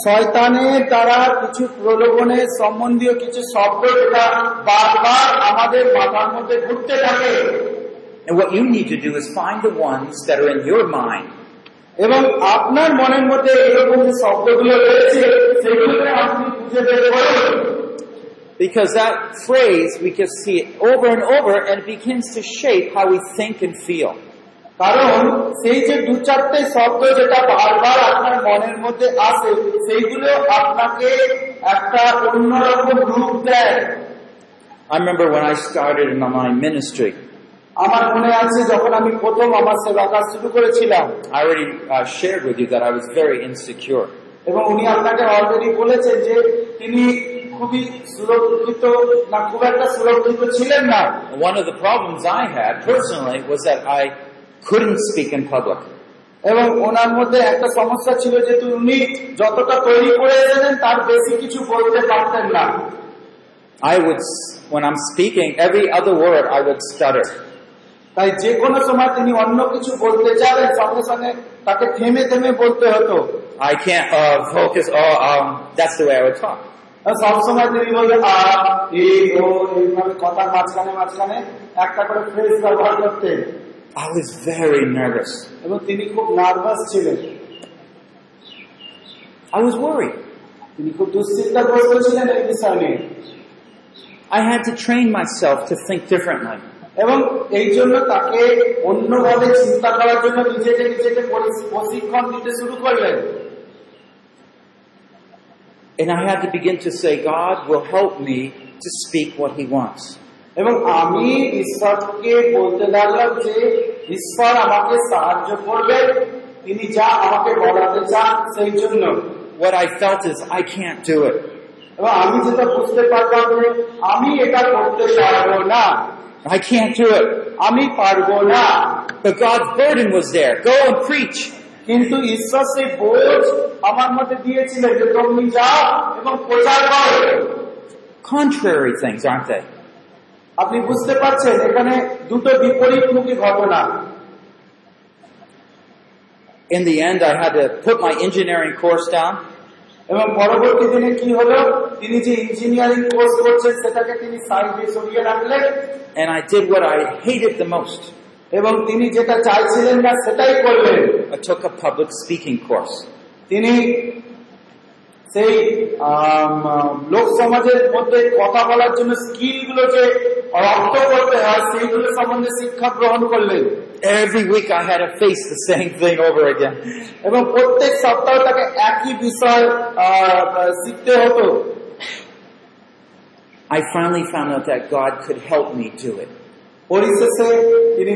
শয়তানের দ্বারা কিছু প্রলোভনের সম্বন্ধীয় কিছু শব্দ যেটা বারবার আমাদের মাথার মধ্যে ঘুরতে থাকে And what you need to do is find the ones that are in your mind. এবং আপনার মনের মধ্যে এরকম যে শব্দগুলো রয়েছে সেগুলোকে আপনি খুঁজে বের করুন Because that phrase, we can see it over and over and it begins to shape how we think and feel. কারণ সেই যে দু চারটে শব্দ যেটা বারবার আপনার মনের মধ্যে আসে সেইগুলো আপনাকে একটা অন্যরকম রূপ দেয়। I remember when I started in my ministry, আমার মনে আছে যখন আমি প্রথম আমার সেবা কাজ শুরু করেছিলাম। I already uh, shared with you that I was very insecure. এবং উনি আপনাকে অলরেডি বলেছেন যে তিনি খুবই সুরক্ষিত না খুব একটা সুরক্ষিত ছিলেন না। One of the problems I had personally was that I couldn't speak in public. এবং ওনার মধ্যে একটা সমস্যা ছিল যে উনি যতটা তৈরি করে এসেছেন তার বেশি কিছু বলতে পারতেন না I would, when I'm speaking, every other word I would stutter. তাই যে কোনো সময় তিনি অন্য কিছু বলতে যাবেন সঙ্গে সঙ্গে তাকে থেমে থেমে বলতে হতো I can't uh, focus. Oh, um, that's the way I would talk. সবসময় তিনি বলতেন আ এই ও এইভাবে কথার মাঝখানে মাঝখানে একটা করে ফ্রেজ ব্যবহার করতেন I was very nervous. এবং তিনি খুব নার্ভাস ছিলেন I was worried. তিনি খুব দুশ্চিন্তাগ্রস্ত ছিলেন এই বিষয় নিয়ে I had to train myself to think differently. এবং এই জন্য তাকে অন্যভাবে চিন্তা করার জন্য নিজেকে নিজেকে পরি- প্রশিক্ষণ দিতে শুরু করলেন And I had to begin to say, God will help me to speak what He wants. এবং আমি ঈশ্বরকে বলতে লাগলাম যে ঈশ্বর আমাকে সাহায্য করবেন তিনি যা আমাকে বলাতে চান সেই জন্য What I felt is, I can't do it. এবং আমি যেটা বুঝতে পারলাম যে আমি এটা করতে পারবো না I can't do it. আমি পারবো না But God's burden was there. Go and preach. কিন্তু ঈশ্বর সেই বোঝ আমার মধ্যে দিয়েছিলেন যে তুমি যাও এবং প্রচার করো Contrary things, aren't they? আপনি বুঝতে পারছেন এখানে দুটো বিপরীতমুখী ঘটনা In the end, I had to put my engineering course down. এবং পরবর্তী দিনে কি হলো তিনি যে ইঞ্জিনিয়ারিং কোর্স করছেন সেটাকে তিনি সাইডে সরিয়ে রাখলেন and I did what I hated the most. এবং তিনি যেটা চাইছিলেন না সেটাই করলেন I took a public speaking course. তিনি সেই লোক সমাজের মধ্যে কথা বলার জন্য স্কিলগুলো যে করতে সেইগুলো সম্বন্ধে শিক্ষা গ্রহণ করলেন Every week I had to face the same thing over again. I finally found out that God could help me do it.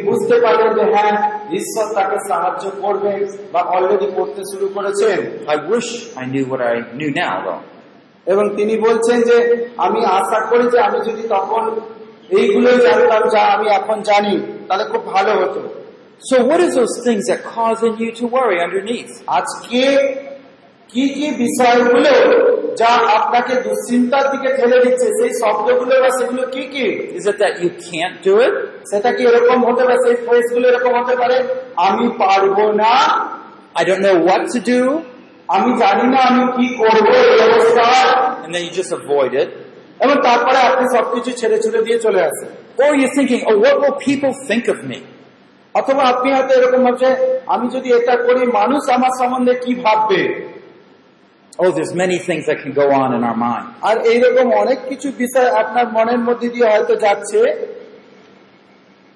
বুঝতে যে হ্যাঁ তাকে সাহায্য বা অলরেডি করতে শুরু করেছেন I wish I knew what I knew now, though. এবং তিনি বলছেন যে, আমি আশা করি যে, আমি যদি তখন এইগুলোই জানতাম যা আমি এখন জানি তাহলে খুব ভালো হতো So what is those things that causing you to worry underneath? আজকে কি কি বিষয়গুলো যা আপনাকে দুশ্চিন্তার দিকে ঠেলে দিচ্ছে সেই শব্দগুলো বা সেগুলো কি কি Is it that you can't do it? সেটা কি এরকম হতে পারে সেই ফ্রেজগুলো এরকম হতে পারে আমি পারবো না I don't know what to do, আমি জানি না আমি কি করবো এই অবস্থায় and then you just avoid it. এবং তারপরে আপনি সবকিছু ছেড়ে ছুড়ে দিয়ে চলে আসেন। ও you're thinking, oh, what will people think of me? অথবা আপনি হয়তো এরকম ভাবছে আমি যদি এটা করি মানুষ আমার সম্বন্ধে কি ভাববে? Oh, there's many things that can go on in our mind. আর এইরকম অনেক কিছু বিষয় আপনার মনের মধ্যে দিয়ে হয়তো যাচ্ছে।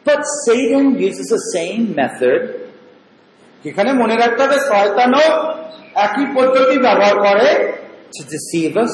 But Satan uses the same method. এখানে মনে রাখতে হবে শয়তানও একই পদ্ধতি ব্যবহার করে। To deceive us.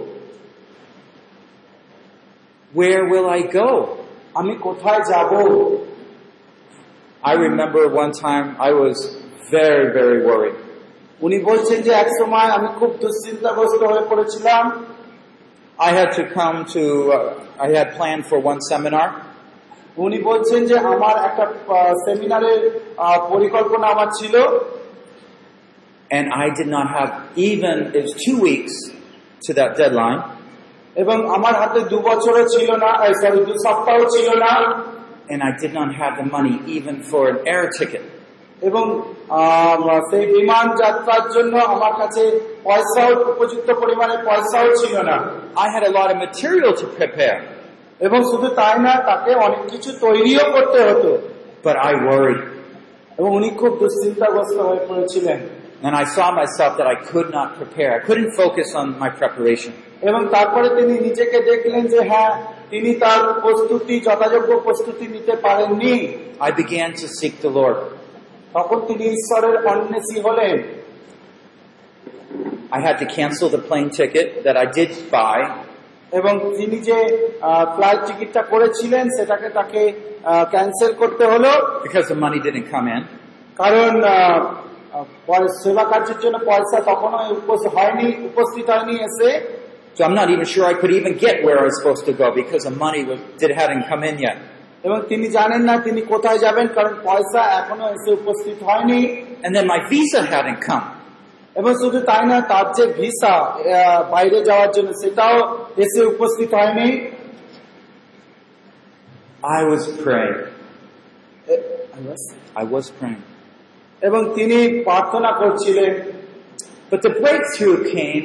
Where will I go? আমি কোথায় যাব I remember one time I was very, very worried. উনি বলছেন যে এক সময় আমি খুব দুশ্চিন্তাগ্রস্ত হয়ে পড়েছিলাম I had to come to, uh, I had planned for one seminar উনি বলছেন যে আমার একটা আহ, সেমিনারের আহ, পরিকল্পনা আমার ছিল and I did not have even, it was two weeks to that deadline এবং আমার হাতে দু বছরও ছিল না সরি দু সপ্তাহ ছিল না and I did not have the money even for an air ticket. এবং আহ, সেই বিমান যাত্রার জন্য আমার কাছে পয়সাও উপযুক্ত পরিমাণে পয়সাও ছিল না I had a lot of material to prepare, এবং শুধু তাই না তাকে অনেক কিছু তৈরিও করতে হতো but I worried. এবং উনি খুব দুশ্চিন্তাগ্রস্ত হয়ে পড়েছিলেন And I saw myself that I could not prepare. I couldn't focus on my preparation. এবং তারপরে তিনি নিজেকে দেখলেন যে হ্যাঁ তিনি তার প্রস্তুতি যথাযোগ্য প্রস্তুতি নিতে পারেননি। I began to seek the Lord. তখন তিনি ঈশ্বরের অন্বেষী হলেন। I had to cancel the plane ticket that I did buy. এবং তিনি যে ফ্লাইট টিকিটটা করেছিলেন সেটাকে তাকে ক্যান্সেল করতে হলো। Because the money didn't come in. কারণ সেবা কার্যের জন্য পয়সা তখনও উপস্থিত হয়নি উপস্থিত হয়নি এসে। So I'm not even sure I could even get where I was supposed to go because the money was, did, hadn't come in yet. এবং তিনি জানেন না তিনি কোথায় যাবেন কারণ পয়সা এখনো এসে উপস্থিত হয়নি And then my visa hadn't come. এবং শুধু তাই না তার যে ভিসা আহ, বাইরে যাওয়ার জন্য সেটাও এসে উপস্থিত হয়নি I was praying. A- I was praying. এবং তিনি প্রার্থনা করছিলেন But the breakthrough came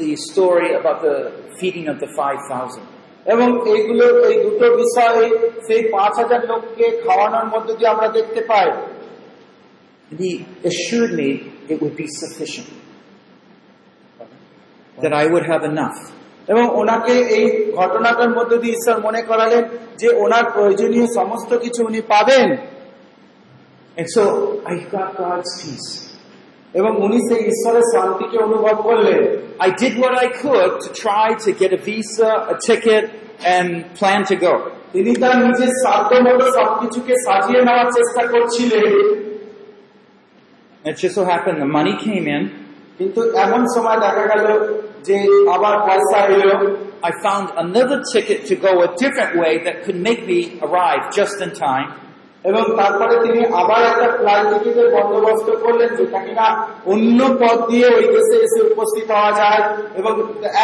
the story about the feeding of the 5,000. এবং এইগুলো এই দুটো বিষয় সেই পাঁচ হাজার লোককে খাওয়ানোর মধ্যে দিয়ে আমরা দেখতে পাই And he assured me it would be sufficient. that I would have enough. এবং ওনাকে এই ঘটনাটার মধ্যে দিয়ে ঈশ্বর মনে করালেন যে ওনার প্রয়োজনীয় সমস্ত কিছু উনি পাবেন And so I got God's peace. এবং উনি সেই ঈশ্বরের শান্তিকে অনুভব করলেন I did what I could to try to get a visa, a ticket, and plan to go. তিনি তার নিজের সাধ্য মতো সবকিছুকে সাজিয়ে নেওয়ার চেষ্টা করছিলেন It just so happened the money came in. কিন্তু এমন সময় দেখা গেল যে আবার পয়সা এলো I found another ticket to go a different way that could make me arrive just in time. এবং তারপরে তিনি আবার একটা ফ্লাইট টিকিটের বন্দোবস্ত করলেন যেটা কিনা অন্য পথ দিয়ে ওই দেশে এসে উপস্থিত হওয়া যায় এবং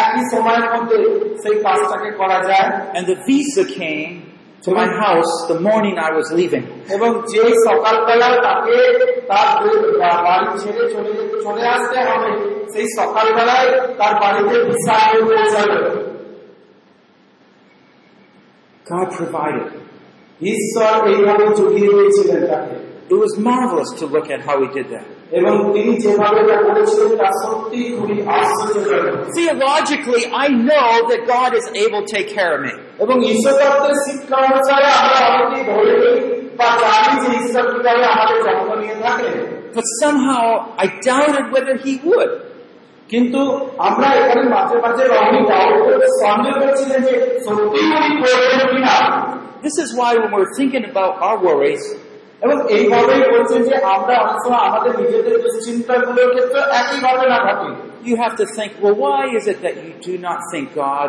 একই সময়ের মধ্যে সেই কাজটাকে করা যায় And the visa came to my house the morning I was leaving. এবং যেই সকালবেলা তাকে তার বাড়ি ছেড়ে চলে চলে আসতে হবে সেই সকালবেলায় তার বাড়িতে ভিসা পৌঁছালো God provided. ঈশ্বর এইভাবে জুগিয়ে দিয়েছিলেন তাকে It was marvelous to look at how he did that. এবং তিনি যেভাবে এটা করেছিলেন তা সত্যি খুবই আশ্চর্যজনক Theologically, I know that God is able to take care of me. এবং ঈশ্বরতত্ত্বের শিক্ষা অনুসারে আমরা অনেকেই ধরে নিই বা জানি যে ঈশ্বর কিভাবে আমাদের যত্ন নিয়ে থাকেন But somehow I doubted whether he would. কিন্তু আমরা এখানে মাঝে মাঝে রঙিন ডাউট করে সন্দেহ করছিলেন যে সত্যি উনি করবেন কিনা This is why when we're thinking about our worries, এবং এইভাবেই বলছেন যে আমরা অনেক সময় আমাদের নিজেদের দুশ্চিন্তাগুলোর ক্ষেত্রে একই ঘটনা ঘটে you have to think, well, why is it that you do not think God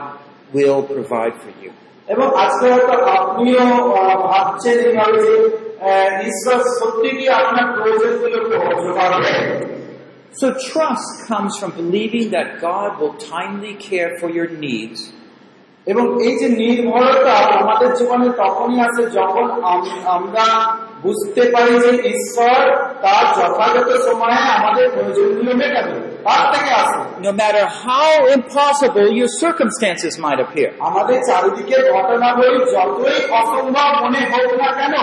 will provide for you? এবং আজকে হয়তো আপনিও আহ, ভাবছেন এইভাবে যে আহ, ঈশ্বর সত্যি কি আপনার প্রয়োজনগুলোকে যোগাবে So trust comes from believing that God will timely care for your needs এবং এই যে নির্ভরতা আমাদের জীবনে তখনই আসে যখন আম- আমরা বুঝতে পারি যে ঈশ্বর তার যথাযথ সময়ে আমাদের প্রয়োজনগুলো মেটাবে তার থেকে আসে no matter how impossible your circumstances might appear. আমাদের চারিদিকের ঘটনাবলী যতই অসম্ভব মনে হোক না কেন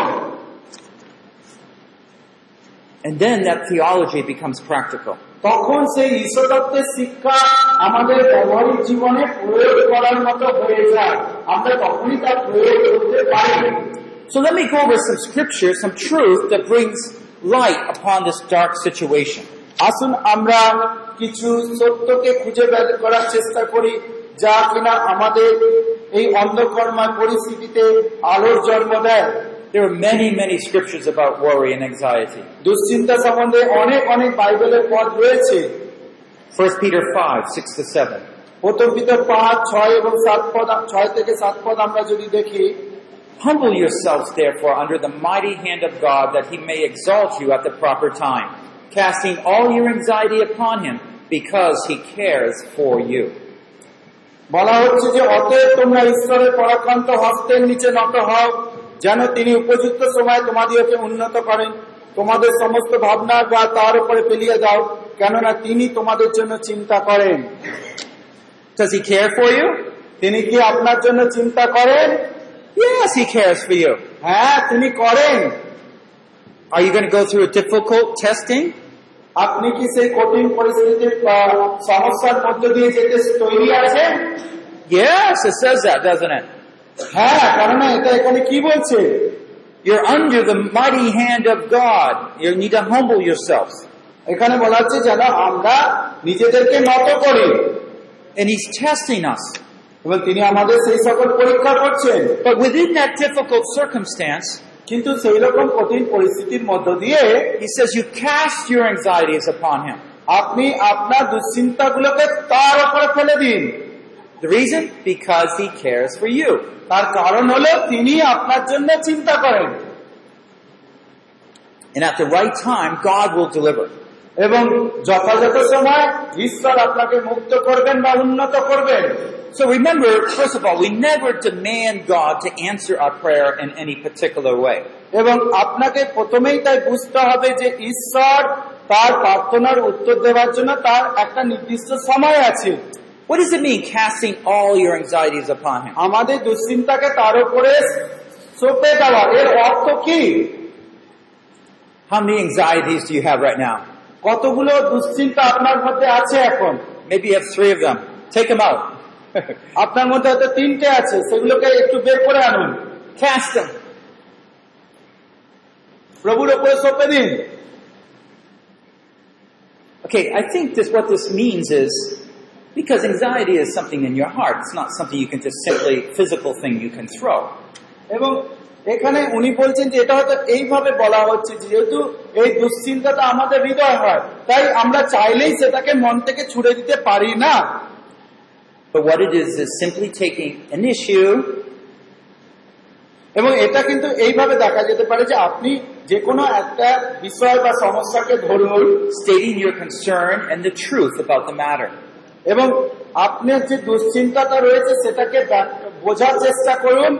And then that theology becomes practical. তখন সেই ঈশ্বরতত্ত্বের শিক্ষা আমাদের ব্যবহারিক জীবনে প্রয়োগ করার মতো হয়ে যায়। আমরা তখনই তার প্রয়োগ করতে পারি। So let me go over some scripture, some truth that brings light upon this dark situation. আসুন আমরা কিছু সত্যকে খুঁজে বের করার চেষ্টা করি যা কিনা আমাদের এই অন্ধকর্মার পরিস্থিতিতে আলোর জন্ম দেয়। There are many, many scriptures about worry and anxiety. দুশ্চিন্তা সম্বন্ধে অনেক অনেক বাইবেলের পদ রয়েছে 1 Peter 5, 6 to 7. প্রথম পিতার পাঁচ ছয় এবং সাত পদ ছয় থেকে সাত পদ আমরা যদি দেখি Humble yourselves, therefore, under the mighty hand of God, that he may exalt you at the proper time, casting all your anxiety upon him, because he cares for you. বলা হচ্ছে যে অতএব তোমরা ঈশ্বরের পরাক্রান্ত হস্তের নিচে নত হও যেন তিনি উপযুক্ত সময় তোমাদিওকে উন্নত করেন তোমাদের সমস্ত ভাবনা বা তার উপরে ফেলিয়ে দাও কেননা তিনি তোমাদের জন্য চিন্তা করেন Does he care for you? তিনি কি আপনার জন্য চিন্তা করেন Yes, he cares for হ্যাঁ তিনি করেন Are you going to go through a difficult testing? আপনি কি সেই কঠিন পরিস্থিতির সমস্যার মধ্য দিয়ে যেতে তৈরি আছেন Yes, it says that, doesn't it? হ্যাঁ কেননা এটা এখানে কি বলছে You're under the mighty hand of God. You need to humble yourselves. এখানে বলা হচ্ছে যেন আমরা নিজেদেরকে নত করি And he's testing us. এবং তিনি আমাদের সেই সকল পরীক্ষা করছেন But within that difficult circumstance, কিন্তু সেই রকম কঠিন পরিস্থিতির মধ্য দিয়ে he says you cast your anxieties upon him. আপনি আপনার দুশ্চিন্তাগুলোকে তার উপরে ফেলে দিন The reason? Because he cares for you. তার কারণ হলো তিনি আপনার জন্য চিন্তা করেন And at the right time, God will deliver. এবং যথাযথ সময় ঈশ্বর আপনাকে মুক্ত করবেন বা উন্নত করবেন So remember, first of all, we never demand God to answer our prayer in any particular way. এবং আপনাকে প্রথমেই তাই বুঝতে হবে যে ঈশ্বর তার প্রার্থনার উত্তর দেওয়ার জন্য তার একটা নির্দিষ্ট সময় আছে What does it mean, casting all your anxieties upon him? আমাদের দুশ্চিন্তাকে তার উপরে সঁপে দেওয়া এর অর্থ কি How many anxieties do you have right now? কতগুলো দুশ্চিন্তা আপনার মধ্যে আছে এখন Maybe you have three of them. Take them out. আপনার মধ্যে হয়তো তিনটে আছে সেগুলোকে একটু বের করে আনুন Cast them. প্রভুর ওপরে সঁপে দিন Okay, I think this, what this means is because anxiety is something in your heart. It's not something you can just simply physical thing you can throw. এবং এখানে উনি বলছেন যে এটা হয়তো এইভাবে বলা হচ্ছে যে যেহেতু এই দুশ্চিন্তাটা আমাদের হৃদয় হয় তাই আমরা চাইলেই সেটাকে মন থেকে ছুড়ে দিতে পারি না But what it is is simply taking an issue এবং এটা কিন্তু এইভাবে দেখা যেতে পারে যে আপনি যে কোনো একটা বিষয় বা সমস্যাকে ধরুন stating your concern and the truth about the matter. এবং আপনার যে দুশ্চিন্তাটা রয়েছে সেটাকে বোঝার চেষ্টা করুন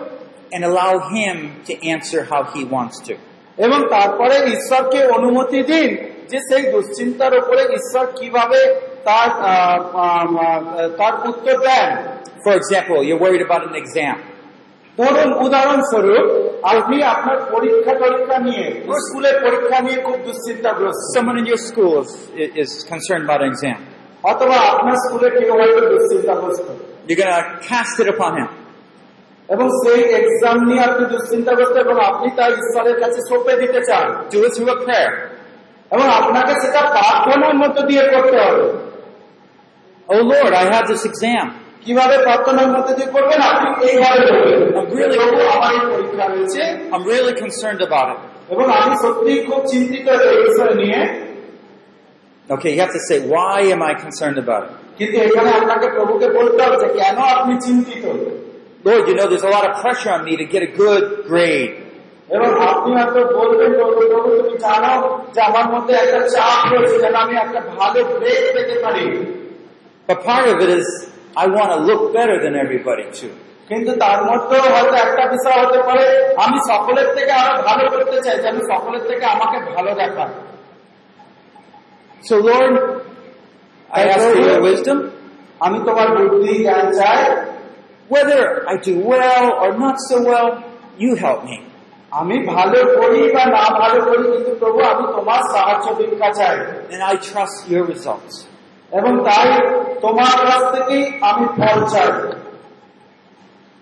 and allow him to answer how he wants to. এবং তারপরে ঈশ্বরকে অনুমতি দিন যে সেই দুশ্চিন্তার উপরে ঈশ্বর কীভাবে তার তার উত্তর দেন For example, you're worried about an exam. ধরুন উদাহরণস্বরূপ আপনি আপনার পরীক্ষা টরীক্ষা নিয়ে স্কুলের পরীক্ষা নিয়ে খুব দুশ্চিন্তাগ্রস্ত Someone in your school is, is concerned about an exam. অথবা আপনার স্কুলে কেউ হয়তো দুশ্চিন্তাগ্রস্ত You're going to cast it upon him. এবং সেই এক্সাম নিয়ে আপনি দুশ্চিন্তাগ্রস্ত এবং আপনি তার ঈশ্বরের কাছে সঁপে দিতে চান Do it through a prayer. এবং আপনাকে সেটা প্রার্থনার মধ্য দিয়ে করতে হবে Oh Lord, I have this exam. কীভাবে প্রার্থনার মধ্যে দিয়ে করবেন আপনি এইভাবে? আমার এই পরীক্ষা রয়েছে I'm really concerned about it. এবং আমি সত্যিই খুব চিন্তিত এই বিষয় নিয়ে Okay, you have to say, why am I concerned about it? কিন্তু এখানে আপনাকে প্রভুকে বলতে হবে যে কেন আপনি চিন্তিত Lord, you know, there's a lot of pressure on me to get a good grade. এবং আপনি হয়তো বলবেন প্রভু প্রভু তুমি জানো যে আমার মধ্যে একটা চাপ রয়েছে যেন আমি একটা ভালো ব্রেক পেতে পারি But part of it is, I want to look better than everybody too. কিন্তু তার মধ্যেও হয়তো একটা বিষয় হতে পারে আমি সকলের থেকে আরো ভালো করতে চাই যেন সকলের থেকে আমাকে ভালো দেখায় So Lord, I ask for your wisdom. আমি তোমার বুদ্ধি জ্ঞান চাই Whether I do well or not so well, you help me. আমি ভালো করি বা না ভালো করি কিন্তু প্রভু আমি তোমার সাহায্য ভিক্ষা চাই And I trust your results. এবং তাই তোমার কাছ থেকেই আমি ফল চাই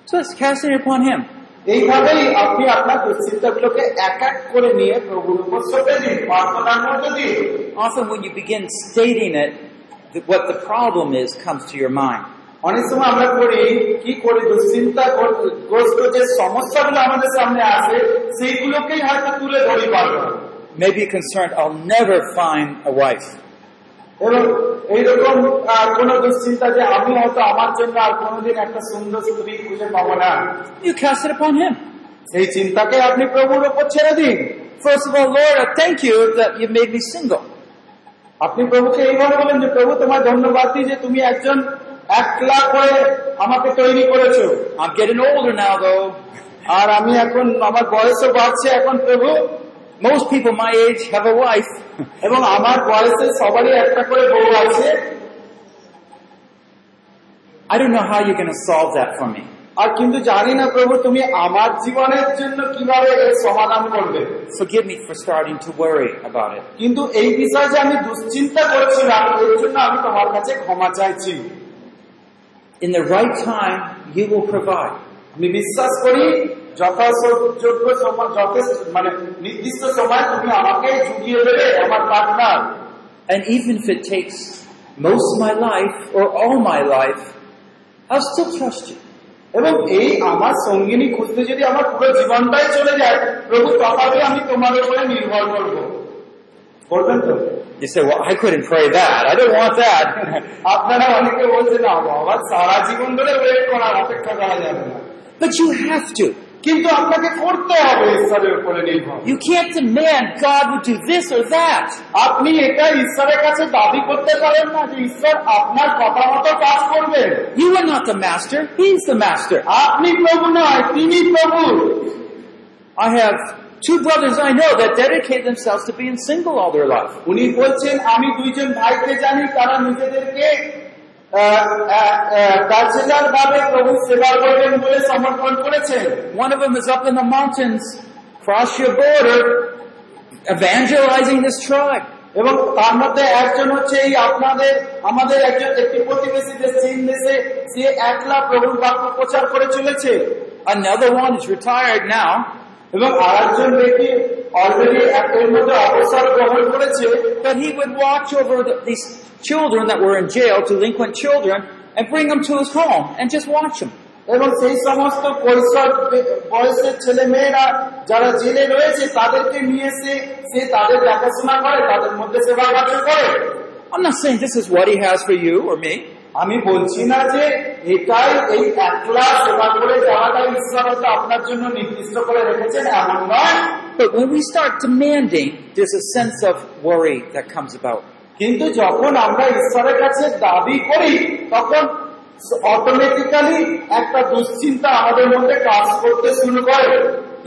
So let's cast it upon him. এইভাবেই আপনি আপনার দুশ্চিন্তাগুলোকে এক এক করে নিয়ে প্রভুর উপর সঁপে দিন প্রার্থনার মধ্য দিয়ে Often when you begin stating it, th- what the problem is comes to your mind. অনেক সময় আমরা করি কি করি দুশ্চিন্তা গ্রস্ত যে সমস্যাগুলো আমাদের সামনে আসে সেইগুলোকেই হয়তো তুলে ধরি পারবো Maybe you're concerned, I'll never find a wife. এবং এইরকম কোন দুশ্চিন্তা যে আমি হয়তো আমার জন্য আর কোনোদিন একটা সুন্দর স্ত্রী খুঁজে পাবো না You cast it upon him. সেই চিন্তাকে আপনি প্রভুর উপর ছেড়ে দিন First of all, Lord, I thank you that you made me single. আপনি প্রভুকে এইভাবে বলেন যে প্রভু তোমার ধন্যবাদ দিই যে তুমি একজন একলা করে আমাকে তৈরি করেছ I'm getting older now though. আর আমি এখন আমার বয়সও বাড়ছে এখন প্রভু Most people my age have a wife. এবং আমার বয়সে সবারই একটা করে বউ আছে I don't know how you're going to solve that for me. আর কিন্তু জানি না প্রভু তুমি আমার জীবনের জন্য কীভাবে এর সমাধান করবে Forgive me for starting to worry about it. কিন্তু এই বিষয়ে যে আমি দুশ্চিন্তা করছিলাম এর জন্য আমি তোমার কাছে ক্ষমা চাইছি In the right time, you will provide. আমি বিশ্বাস করি যথাযোগ্য সময় যথেষ্ট মানে নির্দিষ্ট সময় তুমি আমাকে জুগিয়ে দেবে আমার partner And even if it takes most of my life or all my life, I'll still trust you. এবং এই আমার সঙ্গিনী খুঁজতে যদি আমার পুরো জীবনটাই চলে যায় প্রভু তথাপি আমি তোমার উপরে নির্ভর করবো বলবেন তো You say, well, I couldn't pray that. I don't want that. আপনারা অনেকে বলছেন না বাবা সারা জীবন ধরে ওয়েট করা অপেক্ষা করা যাবে না but you have to. কিন্তু আপনাকে করতে হবে ঈশ্বরের উপরে নির্ভর You can't demand God would do this or that. আপনি এটা ঈশ্বরের কাছে দাবি করতে পারেন না যে ঈশ্বর আপনার কথা মতো কাজ করবেন You are not the master. He's the master. আপনি প্রভু নয় তিনি প্রভু I have two brothers I know that dedicate themselves to being single all their life. উনি বলছেন আমি দুইজন ভাইকে জানি তারা নিজেদেরকে One of them is up in the mountains, across your border, evangelizing this tribe. এবং তার মধ্যে একজন হচ্ছে এই আপনাদের আমাদের একজন একটি প্রতিবেশী দেশ চীন দেশে সে একলা প্রভুর বাক্য প্রচার করে চলেছে Another one is retired now, এবং আর একজন ব্যক্তি অলরেডি এর মধ্যে অবসর গ্রহণ করেছে but he would watch over the, these children that were in jail, delinquent children, and bring them to his home and just watch them. এবং সেই সমস্ত কৈশোর বে- বয়সের ছেলে মেয়েরা যারা জেলে রয়েছে তাদেরকে নিয়ে এসে সে তাদের দেখাশোনা করে তাদের মধ্যে সেবা কার্য করে I'm not saying this is what he has for you or me, আমি বলছি না যে এটাই এই একলা সেবা করে যাওয়াটাই ঈশ্বর হয়তো আপনার জন্য নির্দিষ্ট করে রেখেছেন এমন নয় but when we start demanding, there's a sense of worry that comes about. কিন্তু যখন আমরা ঈশ্বরের কাছে দাবি করি তখন অটোমেটিক্যালি একটা দুশ্চিন্তা আমাদের মধ্যে কাজ করতে শুরু করে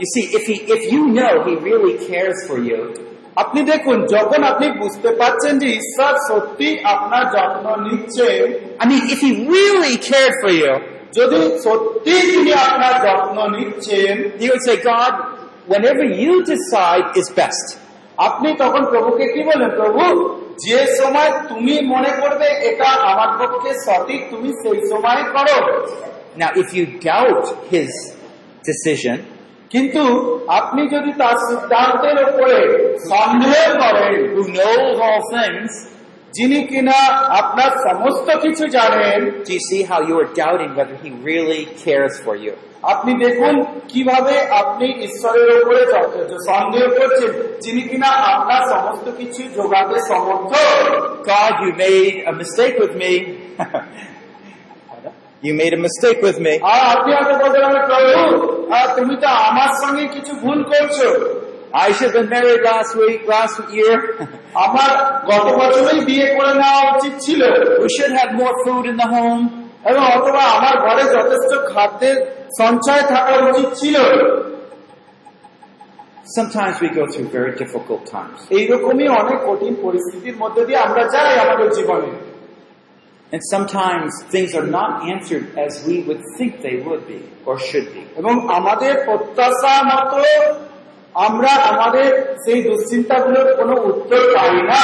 You see, if he, if you know he really cares for you, আপনি দেখুন যখন আপনি বুঝতে পারছেন যে ঈশ্বর সত্যি আপনার যত্ন নিচ্ছেন I mean, if he really cared for you, যদি সত্যি তিনি আপনার যত্ন নিচ্ছেন would say, God, whenever you decide is best. আপনি তখন প্রভুকে কি বলেন প্রভু যে সময় তুমি মনে করবে এটা আমার পক্ষে সঠিক, তুমি সেই সময় করো না if you doubt his decision কিন্তু আপনি যদি তার সিদ্ধান্তের উপরে সন্দেহ করেন টু নো যিনি কিনা আপনার সমস্ত কিছু জানেন to see how you are doubting but really cares for you আপনি দেখুন কীভাবে আপনি ঈশ্বরের উপরে সন্দেহ করছেন যিনি কিনা আপনার সমস্ত কিছু যোগাতে সমর্থ God, you made a mistake with me. you made a mistake with me. আপনি হয়তো বলতে প্রভু তুমি তো আমার সঙ্গে কিছু ভুল করছ I should have been married last week, last year. আমার গত বছরই বিয়ে করে নেওয়া উচিত ছিল we should have more food in the home. এবং অথবা আমার ঘরে যথেষ্ট খাদ্যের সঞ্চয় থাকা উচিত ছিল Sometimes we go through very difficult times. এইরকমই অনেক কঠিন পরিস্থিতির মধ্যে দিয়ে আমরা যাই আমাদের জীবনে And sometimes things are not answered as we would think they would be or should be. এবং আমাদের প্রত্যাশা মতো আমরা আমাদের সেই দুশ্চিন্তাগুলোর কোনো উত্তর পাই না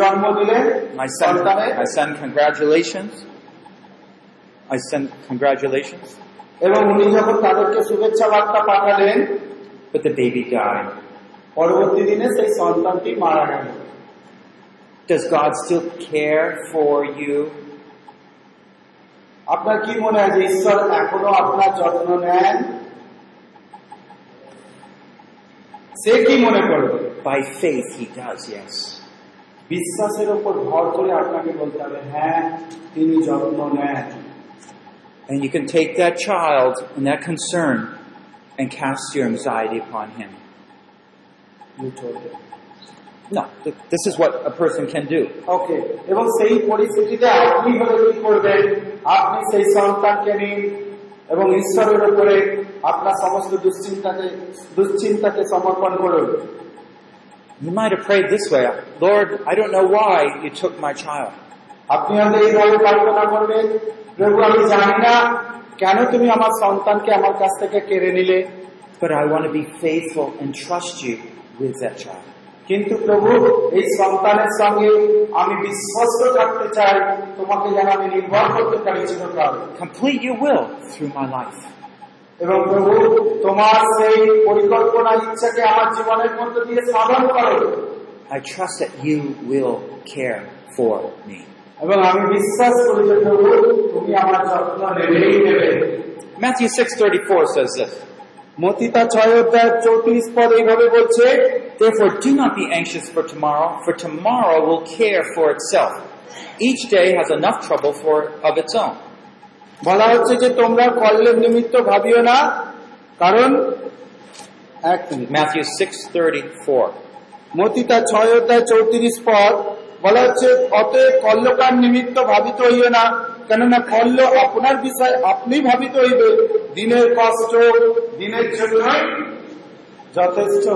জন্ম দিলেন My son, সন্তানের my son, congratulations. I send congratulations. এবং উনি যখন তাদেরকে শুভেচ্ছা বার্তা পাঠালেন But the baby died. পরবর্তী দিনে সেই সন্তানটি মারা গেল Does God still care for you? আপনার কি মনে হয় যে ঈশ্বর এখনো আপনার যত্ন নেন সে কি মনে করবে By faith, he does, yes. বিশ্বাসের উপর ভর করে আপনাকে বলতে হবে হ্যাঁ তিনি যত্ন নেন And you can take that child and that concern and cast your anxiety upon him. No, th- this is what a person can do. ওকে এবং সেই পরিস্থিতিতে আপনি হলে কি করবেন আপনি সেই সন্তানকে নিন এবং ঈশ্বরের উপরে আপনার সমস্ত দুশ্চিন্তাকে দুশ্চিন্তাকে সমর্পণ করুন You might have prayed this way Lord, I don't know why you took my child. আপনি হয়তো এইভাবে প্রার্থনা করবেন প্রভু আমি জানি না কেন তুমি আমার সন্তানকে আমার কাছ থেকে কেড়ে নিলে But I want to be faithful and trust you with that child. কিন্তু প্রভু এই সন্তানের সঙ্গে আমি বিশ্বস্ত থাকতে চাই তোমাকে যেন আমি নির্ভর করতে পারি চিরকাল Complete your will through my life. এবং প্রভু তোমার সেই পরিকল্পনা ইচ্ছাকে আমার জীবনের মধ্যে দিয়ে সাধন করো I trust that you will care for me. এবং আমি বিশ্বাস করি যে প্রভু তুমি আমার যত্ন নেবেই নেবে Matthew 6.34 says this, মতিতা ছয় অধ্যায় চৌত্রিশ পদ এইভাবে বলছে Therefore do not be anxious for tomorrow, for tomorrow will care for itself. Each day has enough trouble for of its own. বলা হচ্ছে যে তোমরা কল্লের নিমিত্ত ভাবিও না কারণ এক মিনিট Matthew 6.34. মতি তার ছয় অধ্যায় চৌত্রিশ পদ বলা হচ্ছে অতএব কল্যকার নিমিত্ত ভাবিত হইও না কেননা কল্য আপনার বিষয় আপনি ভাবিত হইবে দিনের কষ্ট দিনের জন্য যথেষ্ট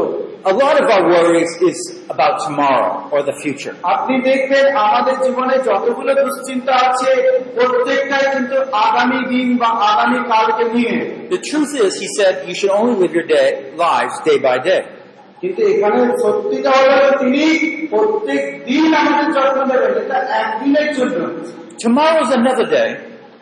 A lot of our worries is about tomorrow or the future. আপনি দেখবেন আমাদের জীবনে যতগুলো দুশ্চিন্তা আছে প্রত্যেকটাই কিন্তু আগামী দিন বা আগামী কালকে নিয়ে The truth is, he said, you should only live your day, lives day by day. কিন্তু এখানে সত্যিটা হলো তিনি প্রত্যেক দিন আমাদের যত্ন নেবেন এটা একদিনের জন্য Tomorrow is another day,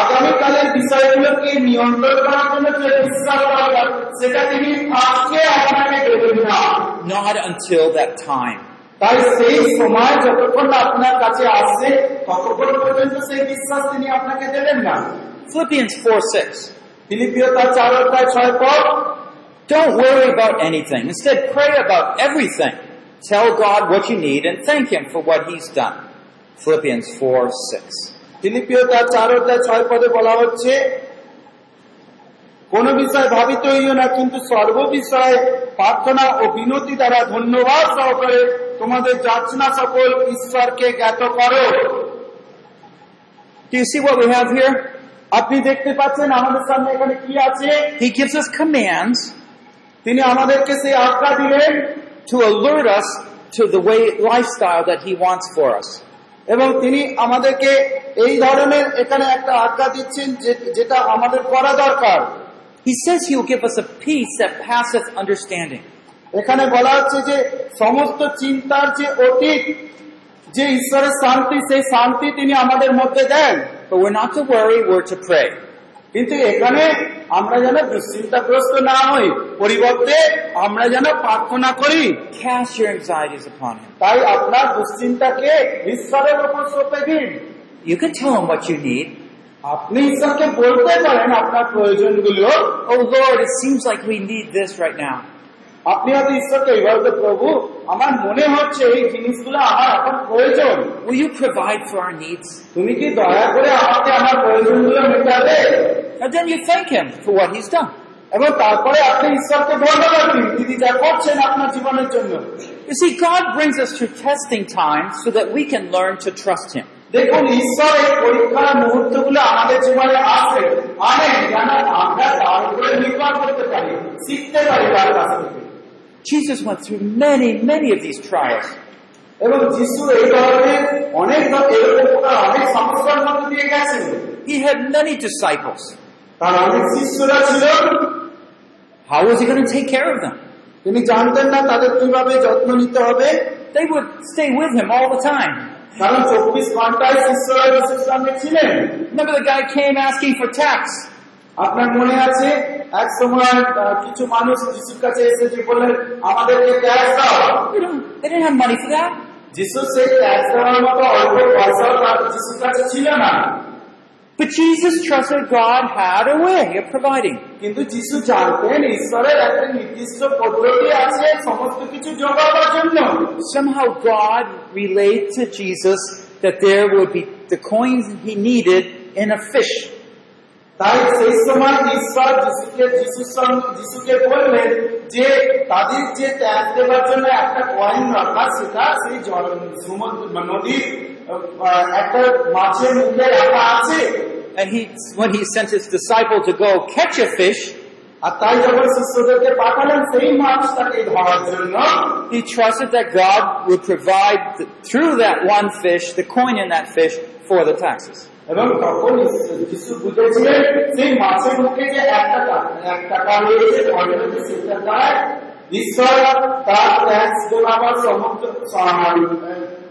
আগামীকালের বিষয়গুলোকে নিয়ন্ত্রণ করার জন্য যে বিশ্বাস দরকার সেটা তিনি আজকে আপনাকে দেবেন না Not until that time. তাই সেই সময় যতক্ষণ না আপনার কাছে আসছে ততক্ষণ পর্যন্ত সেই বিশ্বাস তিনি আপনাকে দেবেন না Philippians 4 6. ফিলিপিও তার চার অধ্যায় ছয় পদ Don't worry about anything. Instead, pray about everything. Tell God what you need and thank Him for what He's done. Philippians 4 6. ফিলিপিও তার চার অধ্যায় ছয় পদে বলা হচ্ছে কোন বিষয় ভাবিত হইও না কিন্তু সর্ব বিষয়ে প্রার্থনা ও বিনতি দ্বারা ধন্যবাদ সহকারে তোমাদের যাচনা সকল ঈশ্বরকে জ্ঞাত করো Do you see what we have here? আপনি দেখতে পাচ্ছেন আমাদের সামনে এখানে কি আছে He gives us commands তিনি আমাদেরকে সেই আজ্ঞা দিলেন to alert us to the way lifestyle that He wants for us. এবং তিনি আমাদেরকে এই ধরনের এখানে একটা আজ্ঞা দিচ্ছেন যেটা আমাদের করা দরকার He says He will give us a peace that passeth understanding. এখানে বলা হচ্ছে যে সমস্ত চিন্তার যে অতীত যে ঈশ্বরের শান্তি সেই শান্তি তিনি আমাদের মধ্যে দেন But we're not to worry, we're to pray. কিন্তু এখানে আমরা যেন দুশ্চিন্তাগ্রস্ত না হই পরিবর্তে আমরা যেন প্রার্থনা করি Cast your anxieties upon Him. তাই আপনার দুশ্চিন্তাকে ঈশ্বরের উপর সঁপে দিন You can tell Him what you need. আপনি ঈশ্বরকে বলতে পারেন আপনার প্রয়োজনগুলো Oh Lord, it seems like we need this right now. আপনি হয়তো ঈশ্বরকে এইভাবে প্রভু আমার মনে হচ্ছে এই জিনিসগুলো আমার এখন প্রয়োজন Will you provide for our needs? তুমি কি দয়া করে আমাকে আমার প্রয়োজনগুলো মেটাবে And then you thank Him for what He's done. এবং তারপরে আপনি ঈশ্বরকে ধন্যবাদ দিন তিনি যা করছেন আপনার জীবনের জন্য You see, God brings us through testing times so that we can learn to trust Him. দেখুন ঈশ্বর এই পরীক্ষার মুহূর্তগুলো আমাদের জীবনে আসে আনেন যেন আমরা তার উপরে নির্ভর করতে পারি শিখতে পারি তার কাছ থেকে Jesus went through many, many of these trials. এবং যিশু এই ধরনের অনেক ধ- এরকম প্রকার অনেক সমস্যার মধ্যে দিয়ে গেছেন He had many disciples. তার অনেক শিষ্যরা ছিল How was He going to take care of them? তিনি জানতেন না তাদের কিভাবে যত্ন নিতে হবে They would stay with Him all the time. কারণ চব্বিশ ঘন্টায় শিষ্যরা যিশুর সঙ্গে ছিলেন Remember the guy came asking for tax. আপনার মনে আছে এক সময় আহ, কিছু মানুষ যিশুর কাছে এসে যে বললেন আমাদেরকে ট্যাক্স দাও They didn't, they didn't have money for that. যিশু সেই ট্যাক্স দেওয়ার মতো অল্প পয়সা তার যিশুর কাছে ছিল না But Jesus trusted God had a way of providing. কিন্তু যিশু জানতেন ঈশ্বরের একটা নির্দিষ্ট পদ্ধতি আছে সমস্ত কিছু জোগাবার জন্য Somehow God relayed to Jesus that there would be the coins he needed in a fish. তাই সেই সময় ঈশ্বর যিশুকে যিশুর সঙ্গে যিশুকে বললেন যে তাদের যে ট্যাক্স দেওয়ার জন্য একটা কয়েন দরকার সেটা সেই জল সমুদ্র নদীর আহ, একটা মাছের মুখে রাখা আছে And he, when he sent his disciple to go catch a fish, আর তাই যখন শিষ্যদেরকে পাঠালেন সেই মাছটাকে ধরার জন্য he trusted that God would provide th- through that one fish, the coin in that fish, for the taxes. এবং তখন যিশু বুঝেছিলেন সেই মাছের মুখে যে একটা টাকা এক টাকা রয়েছে অলরেডি সেটা তার ঈশ্বর তার ট্যাক্স দেওয়ার সমস্ত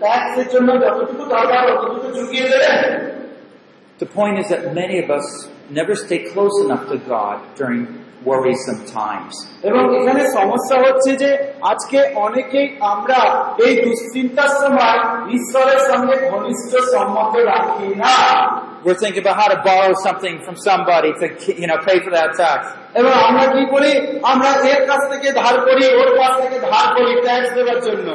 ট্যাক্সের জন্য যতটুকু দরকার ততটুকু জুগিয়ে দেবেন The point is that many of us never stay close enough to God during worrisome times. এবং এখানে সমস্যা হচ্ছে যে আজকে অনেকেই আমরা এই দুশ্চিন্তার সময় ঈশ্বরের সঙ্গে ঘনিষ্ঠ সম্বন্ধ রাখি না We're thinking about how to borrow something from somebody to, you know, pay for that tax. এবং আমরা কি করি আমরা এর কাছ থেকে ধার করি ওর কাছ থেকে ধার করি ট্যাক্স দেওয়ার জন্য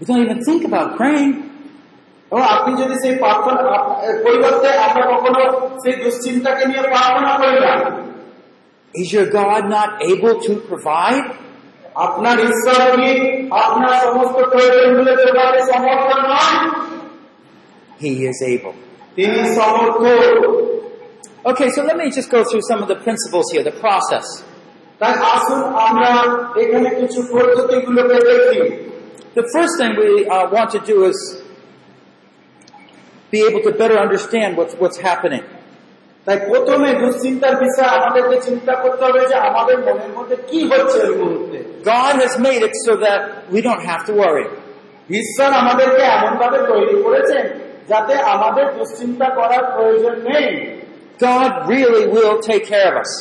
We don't even think about praying. এবং আপনি যদি সেই প্রার্থনা আপ- এর পরিবর্তে আমরা কখনো সেই দুশ্চিন্তাকে নিয়ে প্রার্থনা করি না Is your God not able to provide? আপনার ঈশ্বর কি আপনার সমস্ত প্রয়োজনগুলো যোগাতে সমর্থ নয় He is able. তিনি সমর্থ Okay, so let me just go through some of the principles here, the process. তাই আসুন আমরা এখানে কিছু পদ্ধতিগুলোকে দেখি The first thing we uh, want to do is be able to better understand what's, what's happening. তাই প্রথমে দুশ্চিন্তার বিষয়ে আমাদেরকে চিন্তা করতে হবে যে আমাদের মনের মধ্যে কি হচ্ছে এই মুহূর্তে God has made it so that we don't have to worry. ঈশ্বর আমাদেরকে এমন ভাবে তৈরি করেছেন যাতে আমাদের দুশ্চিন্তা করার প্রয়োজন নেই God really will take care of us.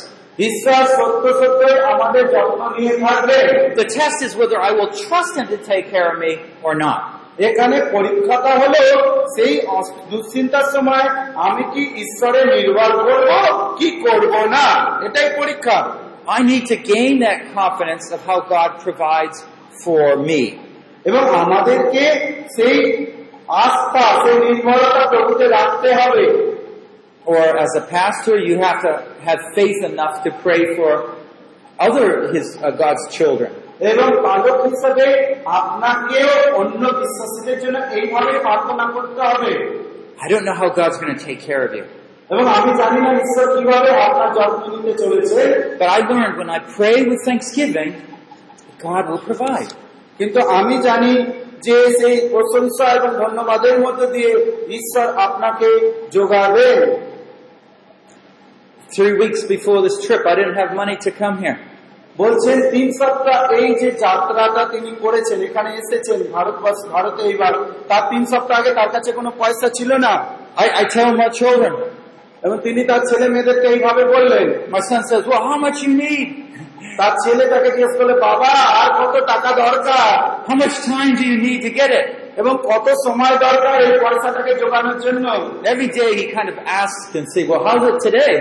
ঈশ্বর সত্য সত্যই আমাদের যত্ন নিয়ে থাকবে The test is whether I will trust Him to take care of me or not. এখানে পরীক্ষাটা হলো সেই অস- দুশ্চিন্তার সময় আমি কি ঈশ্বরে নির্ভর করব কি করব না এটাই পরীক্ষা I need to gain that confidence of how God provides for me. এবং আমাদেরকে সেই আস্থা সেই নির্ভরতা প্রভুতে রাখতে হবে Or as a pastor, you have to have faith enough to pray for other His uh, God's children. এবং পালক হিসাবে আপনাকেও অন্য বিশ্বাসীদের জন্য এইভাবে প্রার্থনা করতে হবে I don't know how God's going to take care of you. এবং আমি জানি না ঈশ্বর কিভাবে আপনার যত্ন নিতে চলেছে But I learned when I pray with thanksgiving, God will provide. কিন্তু আমি জানি যে সেই প্রশংসা এবং ধন্যবাদের মধ্যে দিয়ে ঈশ্বর আপনাকে যোগাবেন Three weeks before this trip, I didn't have money to come here. বলছেন তিন সপ্তাহ এই যে যাত্রাটা তিনি করেছেন এখানে এসেছেন ভারতবর্ষ ভারতে এইবার তার তিন সপ্তাহ আগে তার কাছে কোনো পয়সা ছিল না এবং তিনি তার ছেলে মেয়েদেরকে এইভাবে বললেন? তার ছেলে তাকে জিজ্ঞেস করলে বাবা আর কত টাকা দরকার? এবং কত সময় দরকার এই পয়সাটাকে জোগানোর জন্য Every day he kind of asks and say, well, how's it today?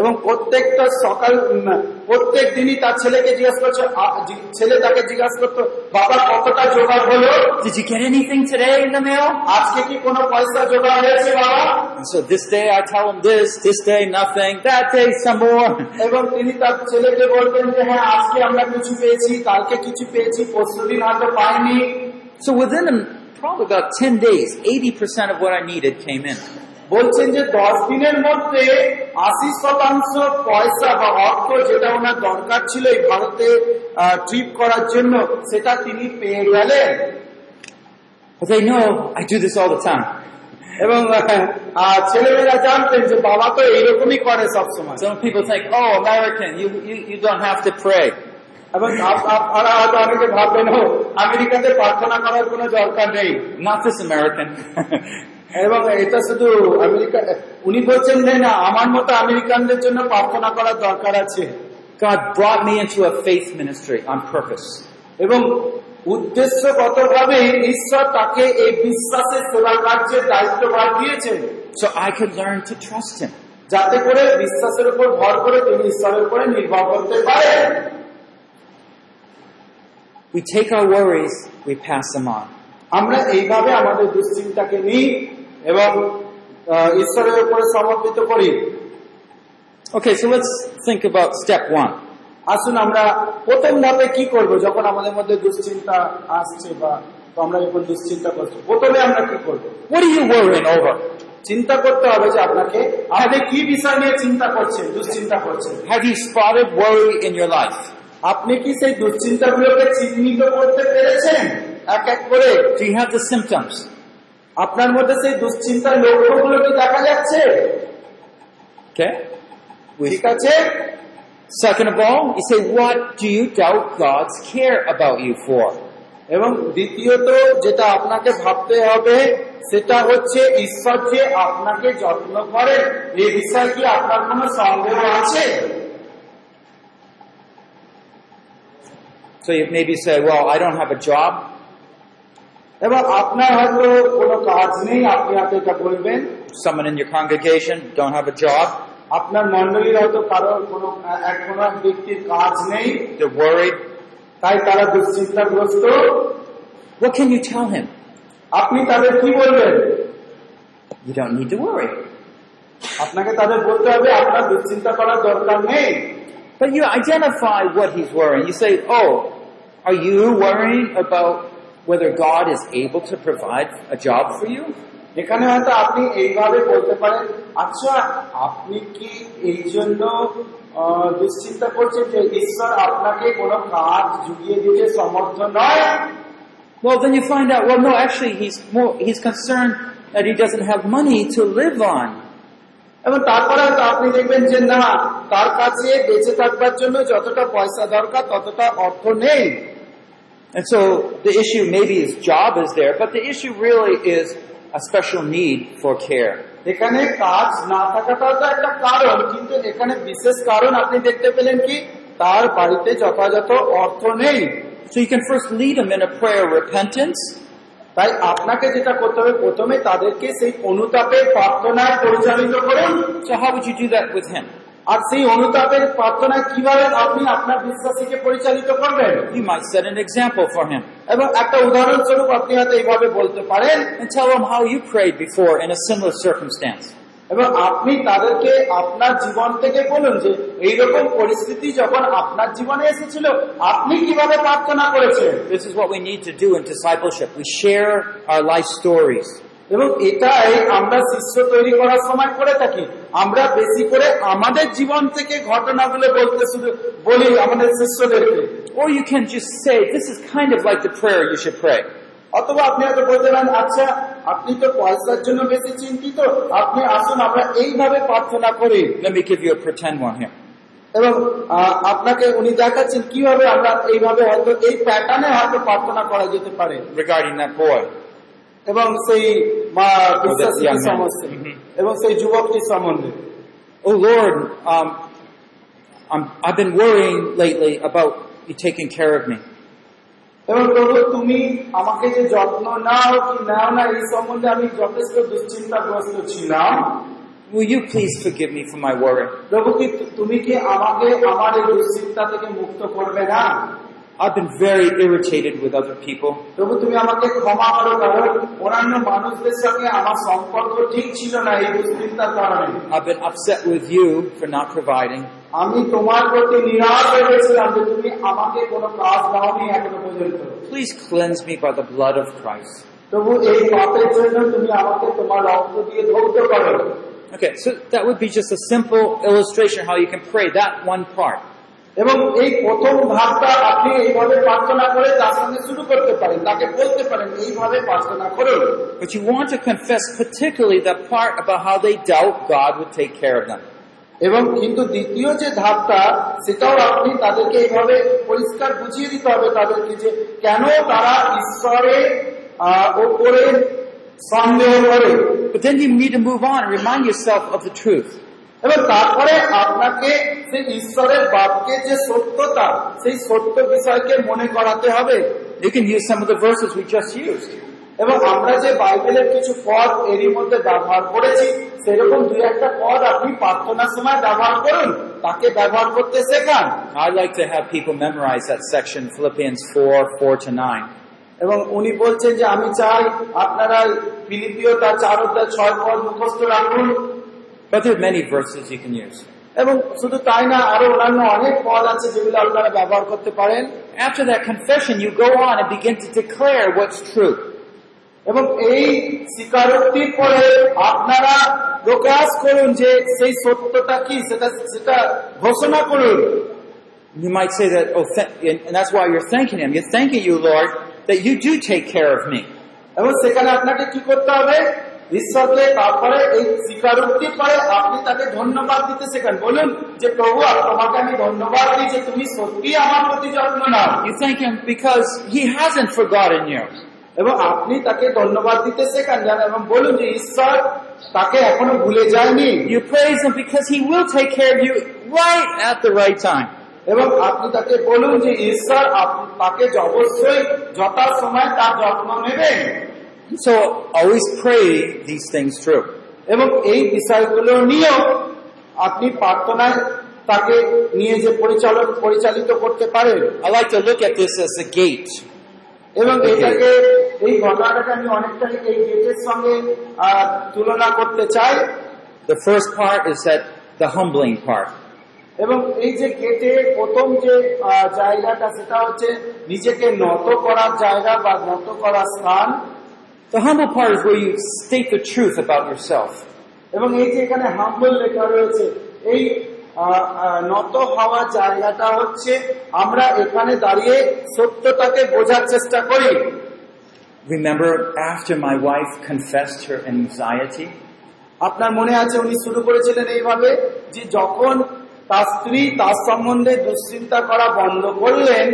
এবং প্রত্যেকটা সকাল উম, প্রত্যেক দিনই তার ছেলেকে জিজ্ঞেস করছে আ- জি- ছেলে তাকে জিজ্ঞাসা করতো বাবা কতটা জোগাড় হলো Did you get anything today in the mail? আজকে কি কোনো পয়সা জোগাড় হয়েছে বাবা And so this day I tell him this, this day nothing, that day some more. এবং তিনি তার ছেলেকে বলতেন যে হ্যাঁ আজকে আমরা কিছু পেয়েছি কালকে কিছু পেয়েছি পরশু দিন হয়তো পাইনি So within um, probably about 10 days, 80% of what I needed came in. বলছেন যে দশ দিনের মধ্যে আশি শতাংশ পয়সা বা অর্থ যেটা ওনার দরকার ছিল এই ভারতে ট্রিপ করার জন্য সেটা তিনি পেয়ে গেলেন. এবং ছেলেমেয়েরা জানতেন যে বাবা তো এইরকমই করে সবসময় Some people think, oh, American, you, you, you don't have এবং আপ- আপনারা হয়তো অনেকে ভাববেন আমেরিকাতে প্রার্থনা করার কোনো দরকার নেই Not this American. এবং এটা শুধু আমেরিকা উনি বলছেন যে না আমার মতো আমেরিকানদের জন্য প্রার্থনা করার দরকার আছে God brought me into a faith ministry on purpose. এবং উদ্দেশ্যগতভাবে ঈশ্বর তাকে এই বিশ্বাসের সেবা কার্যের দায়িত্বভার দিয়েছেন So I could learn to trust Him. যাতে করে বিশ্বাসের উপর ভর করে তিনি ঈশ্বরের উপরে নির্ভর করতে পারেন We take our worries, we pass them on. আমরা এইভাবে আমাদের দুশ্চিন্তাকে নিই এবং ঈশ্বরের উপরে সমর্পিত করি Okay, so let's think about step one. আসুন আমরা প্রথম ধাপে কি করব যখন আমাদের মধ্যে দুশ্চিন্তা আসছে বা আমরা যখন দুশ্চিন্তা করছি প্রথমে আমরা কি করব What are you worrying over? চিন্তা করতে হবে যে আপনাকে আপনি কি বিষয় নিয়ে চিন্তা করছেন দুশ্চিন্তা করছেন Have you spotted worry in your life? আপনি কি সেই দুশ্চিন্তাগুলোকে চিহ্নিত করতে পেরেছেন এক এক করে Do you have the symptoms? আপনার মধ্যে সেই দুশ্চিন্তার লক্ষ্যগুলো কি দেখা যাচ্ছে? ঠিক আছে Second of all, you say, what do you doubt God's care about you for? এবং দ্বিতীয়ত যেটা আপনাকে ভাবতে হবে সেটা হচ্ছে ঈশ্বর যে আপনাকে যত্ন করেন এই বিষয়ে কি আপনার কোনো সন্দেহ আছে So you maybe say, well, I don't have a job. এবং আপনার হয়তো কোনো কাজ নেই আপনি হয়তো এটা বলবেন Someone in your congregation don't have a job. আপনার মন্ডলীর হয়তো কারো কোনো এক কোনো এক ব্যক্তির কাজ নেই They're worried. তাই তারা দুশ্চিন্তাগ্রস্ত What can you tell him? আপনি তাদের কি বলবেন You don't need to worry. আপনাকে তাদের বলতে হবে আপনার দুশ্চিন্তা করার দরকার নেই But you identify what he's worrying. You say, oh, are you worrying about whether God is able to provide a job for you? এখানে হয়তো আপনি এইভাবে বলতে পারেন আচ্ছা আপনি কি এই জন্য আহ, দুশ্চিন্তা করছেন যে ঈশ্বর আপনাকে কোনো কাজ জুগিয়ে দিতে সমর্থ নয় Well, then you find out, well, no, actually, he's more, he's concerned that he doesn't have money to live on. এবং তারপরে হয়তো আপনি দেখবেন যে না তার কাছে বেঁচে থাকবার জন্য যতটা পয়সা দরকার ততটা অর্থ নেই And so the issue maybe his job is there, but the issue really is a special need for care. এখানে কাজ না থাকাটাও তো একটা কারণ কিন্তু এখানে বিশেষ কারণ আপনি দেখতে পেলেন কি তার বাড়িতে যথাযথ অর্থ নেই So you can first lead him in a prayer of repentance, তাই আপনাকে যেটা করতে হবে প্রথমে তাদেরকে সেই অনুতাপের প্রার্থনায় পরিচালিত করুন So how would you do that with him? আর সেই অনুতাপের প্রার্থনা কীভাবে আপনি আপনার বিশ্বাসীকে পরিচালিত করবেন? এবং একটা উদাহরণস্বরূপ আপনি হয়তো এইভাবে বলতে পারেন। এবং আপনি তাদেরকে আপনার জীবন থেকে বলুন যে এইরকম পরিস্থিতি যখন আপনার জীবনে এসেছিল আপনি কীভাবে প্রার্থনা করেছেন? This is what share our life stories এবং এটাই আমরা শিষ্য তৈরি করার সময় করে থাকি আমরা বেশি করে আমাদের জীবন থেকে ঘটনাগুলো বলতে শুধু বলি আমাদের শিষ্যদেরকে Or you can just say, this is kind of like the prayer you should pray. অথবা আপনি হয়তো বলতে পারেন আচ্ছা আপনি তো পয়সার জন্য বেশি চিন্তিত আপনি আসুন আমরা এইভাবে প্রার্থনা করি Let me give you a pretend one here. এবং আপনাকে উনি দেখাচ্ছেন কীভাবে আমরা এইভাবে হয়তো এই প্যাটার্নে হয়তো প্রার্থনা করা যেতে পারে regarding that boy. এবং সেই বিশ্বাসী. সমস্ত Mhm. এবং সেই যুবকটির সম্বন্ধে Oh Lord, um, I'm, I've been worrying lately about you taking care of me. এবং প্রভু তুমি আমাকে যে যত্ন নাও কি নাও না এই সম্বন্ধে আমি যথেষ্ট দুশ্চিন্তাগ্রস্ত ছিলাম Will you please forgive me for my worry? প্রভু কি তুমি কি আমাকে আমার এই দুশ্চিন্তা থেকে মুক্ত করবে না I've been very irritated with other people. প্রভু তুমি আমাকে ক্ষমা করো কারণ অন্যান্য মানুষদের সঙ্গে আমার সম্পর্ক ঠিক ছিল না এই দুশ্চিন্তার কারণে I've been upset with you for not providing. আমি তোমার প্রতি নিরাশ হয়ে গেছিলাম যে তুমি আমাকে কোনো কাজ দাওনি এখনো পর্যন্ত Please cleanse me by the blood of Christ. প্রভু এই পাপের জন্য তুমি আমাকে তোমার রক্ত দিয়ে ধৌত করো Okay, so that would be just a simple illustration how you can pray that one part. এবং এই প্রথম ধাপটা আপনি এইভাবে প্রার্থনা করে তার সঙ্গে শুরু করতে পারেন তাকে বলতে পারেন এইভাবে প্রার্থনা করুন But you want to confess particularly the part about how they doubt God would take care of them. এবং কিন্তু দ্বিতীয় যে ধাপটা সেটাও আপনি তাদেরকে এইভাবে পরিষ্কার বুঝিয়ে দিতে হবে তাদেরকে যে কেন তারা ঈশ্বরের ওপরে সন্দেহ করে But then you need to move on and remind yourself of the truth. এবং তারপরে আপনাকে সেই ঈশ্বরের বাক্যের যে সত্যতা সেই সত্য বিষয়কে মনে করাতে হবে You can use some of the verses we just used. এবং আমরা যে বাইবেলের কিছু পদ এরই মধ্যে ব্যবহার করেছি সেরকম দুই একটা পদ আপনি প্রার্থনার সময় ব্যবহার করুন তাকে ব্যবহার করতে শেখান I like to have people memorize that section, Philippians 4, 4 to 9. এবং উনি বলছেন যে আমি চাই আপনারা ফিলিপিও তার চার অধ্যায় ছয় পদ মুখস্থ রাখুন But there are many verses you can use. এবং শুধু তাই না আরো অন্যান্য অনেক পদ আছে যেগুলো আপনারা ব্যবহার করতে পারেন After that confession, you go on and begin to declare what's true. এবং এই স্বীকারোক্তির পরে আপনারা প্রকাশ করুন যে সেই সত্যটা কি সেটা সেটা ঘোষণা করুন You might say that, oh, th- and and that's why you're thanking Him. You're thanking you, Lord, that you do take care of me. এবং সেখানে আপনাকে কি করতে হবে ঈশ্বরকে তারপরে এই স্বীকারোক্তির পরে আপনি তাকে ধন্যবাদ দিতে শেখান বলুন যে প্রভু তোমাকে আমি ধন্যবাদ দিই যে তুমি সত্যি আমার প্রতি যত্ন নাও Him because He hasn't forgotten you. এবং আপনি তাকে ধন্যবাদ দিতে শেখান জান এবং বলুন যে ঈশ্বর তাকে এখনও ভুলে যায়নি you praise Him because He will take care of you right at the right time. এবং আপনি তাকে বলুন যে ঈশ্বর আপনি তাকে অবশ্যই যথা সময় তার যত্ন নেবেন So always pray these things through. এবং এই বিষয়গুলো নিয়েও আপনি প্রার্থনায় তাকে নিয়ে যে পরিচালন পরিচালিত করতে পারেন I like to look at this as a gate. এবং এটাকে এই ঘটনাটাকে আমি অনেকটাই এই গেটের সঙ্গে তুলনা করতে চাই The first part is that the humbling part. এবং এই যে গেটে প্রথম যে জায়গাটা সেটা হচ্ছে নিজেকে নত করার জায়গা বা নত করার স্থান The humble part is where you state the truth about yourself. এবং এই যে এখানে হাম্বল লেখা রয়েছে এই আহ, আহ, নত হওয়ার জায়গাটা হচ্ছে আমরা এখানে দাঁড়িয়ে সত্যতাকে বোঝার চেষ্টা করি Remember after my wife confessed her anxiety? আপনার মনে আছে উনি শুরু করেছিলেন এইভাবে যে যখন তার স্ত্রী তার সম্বন্ধে দুশ্চিন্তা করা বন্ধ করলেন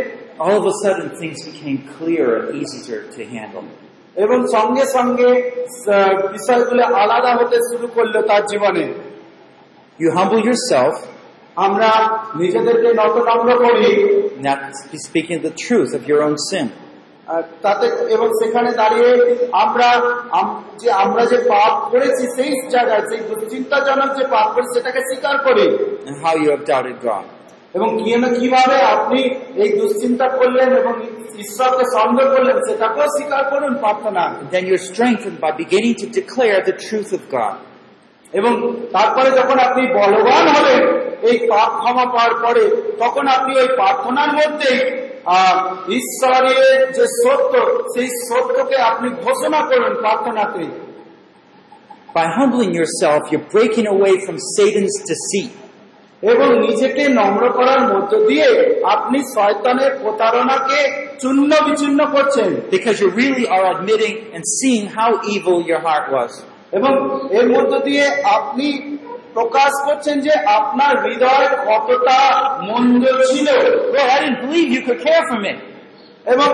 All of a sudden things became clearer and easier to handle. এবং সঙ্গে সঙ্গে বিষয়গুলো আলাদা হতে শুরু করল তার জীবনে। ইউ হাম্বু ইউর আমরা নিজেদেরকে নতনম্র করি। Speaking the truth of your own sin তাতে এবং সেখানে দাঁড়িয়ে আমরা যে আমরা যে পাপ করেছি সেই জায়গায় সেই দুশ্চিন্তাজনক যে পাপ করেছি সেটাকে স্বীকার করি। How you have doubted God এবং কি না কিভাবে আপনি এই দুশ্চিন্তা করলেন এবং ঈশ্বরকে সন্দেহ করলেন সেটাকেও স্বীকার করুন প্রার্থনা Then you're strengthened by beginning to declare the truth of God. এবং তারপরে যখন আপনি বলবান হলেন এই পাপ ক্ষমা পাওয়ার পরে তখন আপনি ওই প্রার্থনার মধ্যে আহ, ঈশ্বরের যে সত্য সেই সত্যকে আপনি ঘোষণা করুন প্রার্থনাতে By humbling yourself, you're breaking away from Satan's deceit. এবং নিজেকে নম্র করার মধ্য দিয়ে আপনি শয়তানের প্রতারণাকে চূর্ণ বিচূর্ণ করছেন Because you really are admitting and seeing how evil your heart was. এবং এর মধ্য দিয়ে আপনি প্রকাশ করছেন যে আপনার হৃদয় কতটা মন্দ ছিল Lord, I didn't believe you could care for me. এবং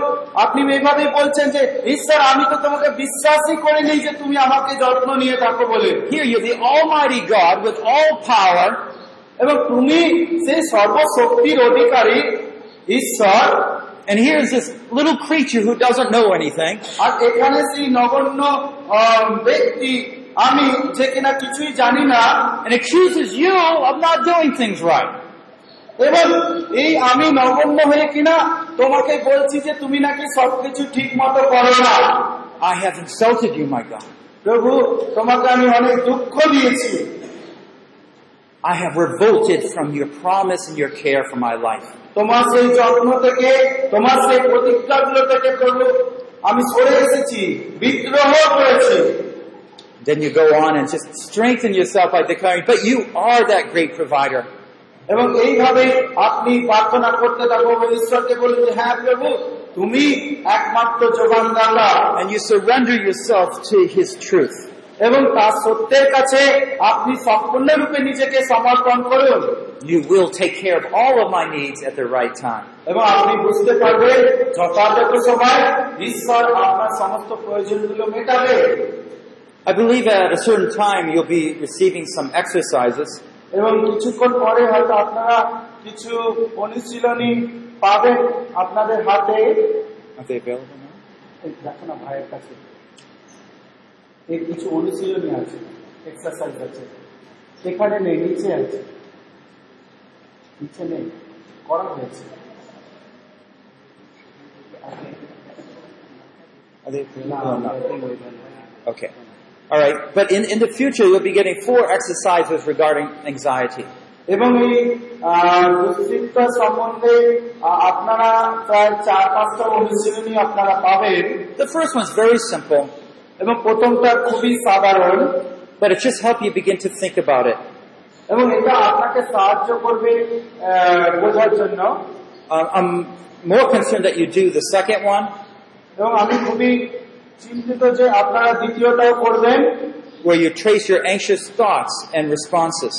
আপনি এইভাবেই বলছেন যে ঈশ্বর আমি তো তোমাকে বিশ্বাসই করে করিনি যে তুমি আমাকে যত্ন নিয়ে থাকো বলে Here you're the Almighty God with all power, এবং তুমি সেই সর্বশক্তির অধিকারী ঈশ্বর and here's this little creature who doesn't know anything, আর এখানে সেই নগণ্য ব্যক্তি আমি যে কিনা কিছুই জানি না and accuses you of not doing things right. এবং এই আমি নগণ্য হয়ে কিনা তোমাকে বলছি যে তুমি নাকি সবকিছু ঠিক মতো করো না I have insulted you, my God. প্রভু তোমাকে আমি অনেক দুঃখ দিয়েছি I have revolted from your promise and your care for my life. তোমার সেই যত্ন থেকে তোমার সেই প্রতিজ্ঞাগুলো থেকে প্রভু আমি সরে এসেছি বিদ্রোহ করেছি Then you go on and just strengthen yourself by declaring, but you are that great provider. এবং এইভাবে আপনি প্রার্থনা করতে থাকো এবং ঈশ্বরকে বলুন যে হ্যাঁ প্রভু তুমি একমাত্র যোগানদাতা And you surrender yourself to His truth. এবং তার সত্যের কাছে আপনি সম্পূর্ণরূপে নিজেকে সমর্পণ করুন। You will take care of all of my needs at the right time. এবং আপনি বুঝতে পারবেন যথাযথ সময় ঈশ্বর আপনার সমস্ত প্রয়োজনগুলো মেটাবে। I believe at a certain time you'll be receiving some exercises. এবং কিছুক্ষণ পরে হয়তো আপনারা কিছু অনুশীলনী পাবেন আপনাদের হাতে। Are they available now? দেখো না ভাইয়ের কাছে। এই কিছু অনুশীলনী আছে এক্সারসাইজ আছে এখানে নেই নিচে আছে নিচে নেই করা হয়েছে Are they না, available না, now? এটাই হয়ে যাবে। Okay. All right. But in, in the future, you'll be getting four exercises regarding anxiety. এবং এই আহ, দুশ্চিন্তা সম্বন্ধে আহ, আপনারা প্রায় চার পাঁচটা অনুশীলনী আপনারা পাবেন The first one's very simple, এবং প্রথমটা খুবই সাধারণ but it just help you begin to think about it. এবং এটা আপনাকে সাহায্য করবে আহ, বোঝার জন্য Um, I'm more concerned that you do the second one, এবং আমি খুবই চিন্তিত যে আপনারা দ্বিতীয়টাও করবেন where you trace your anxious thoughts and responses.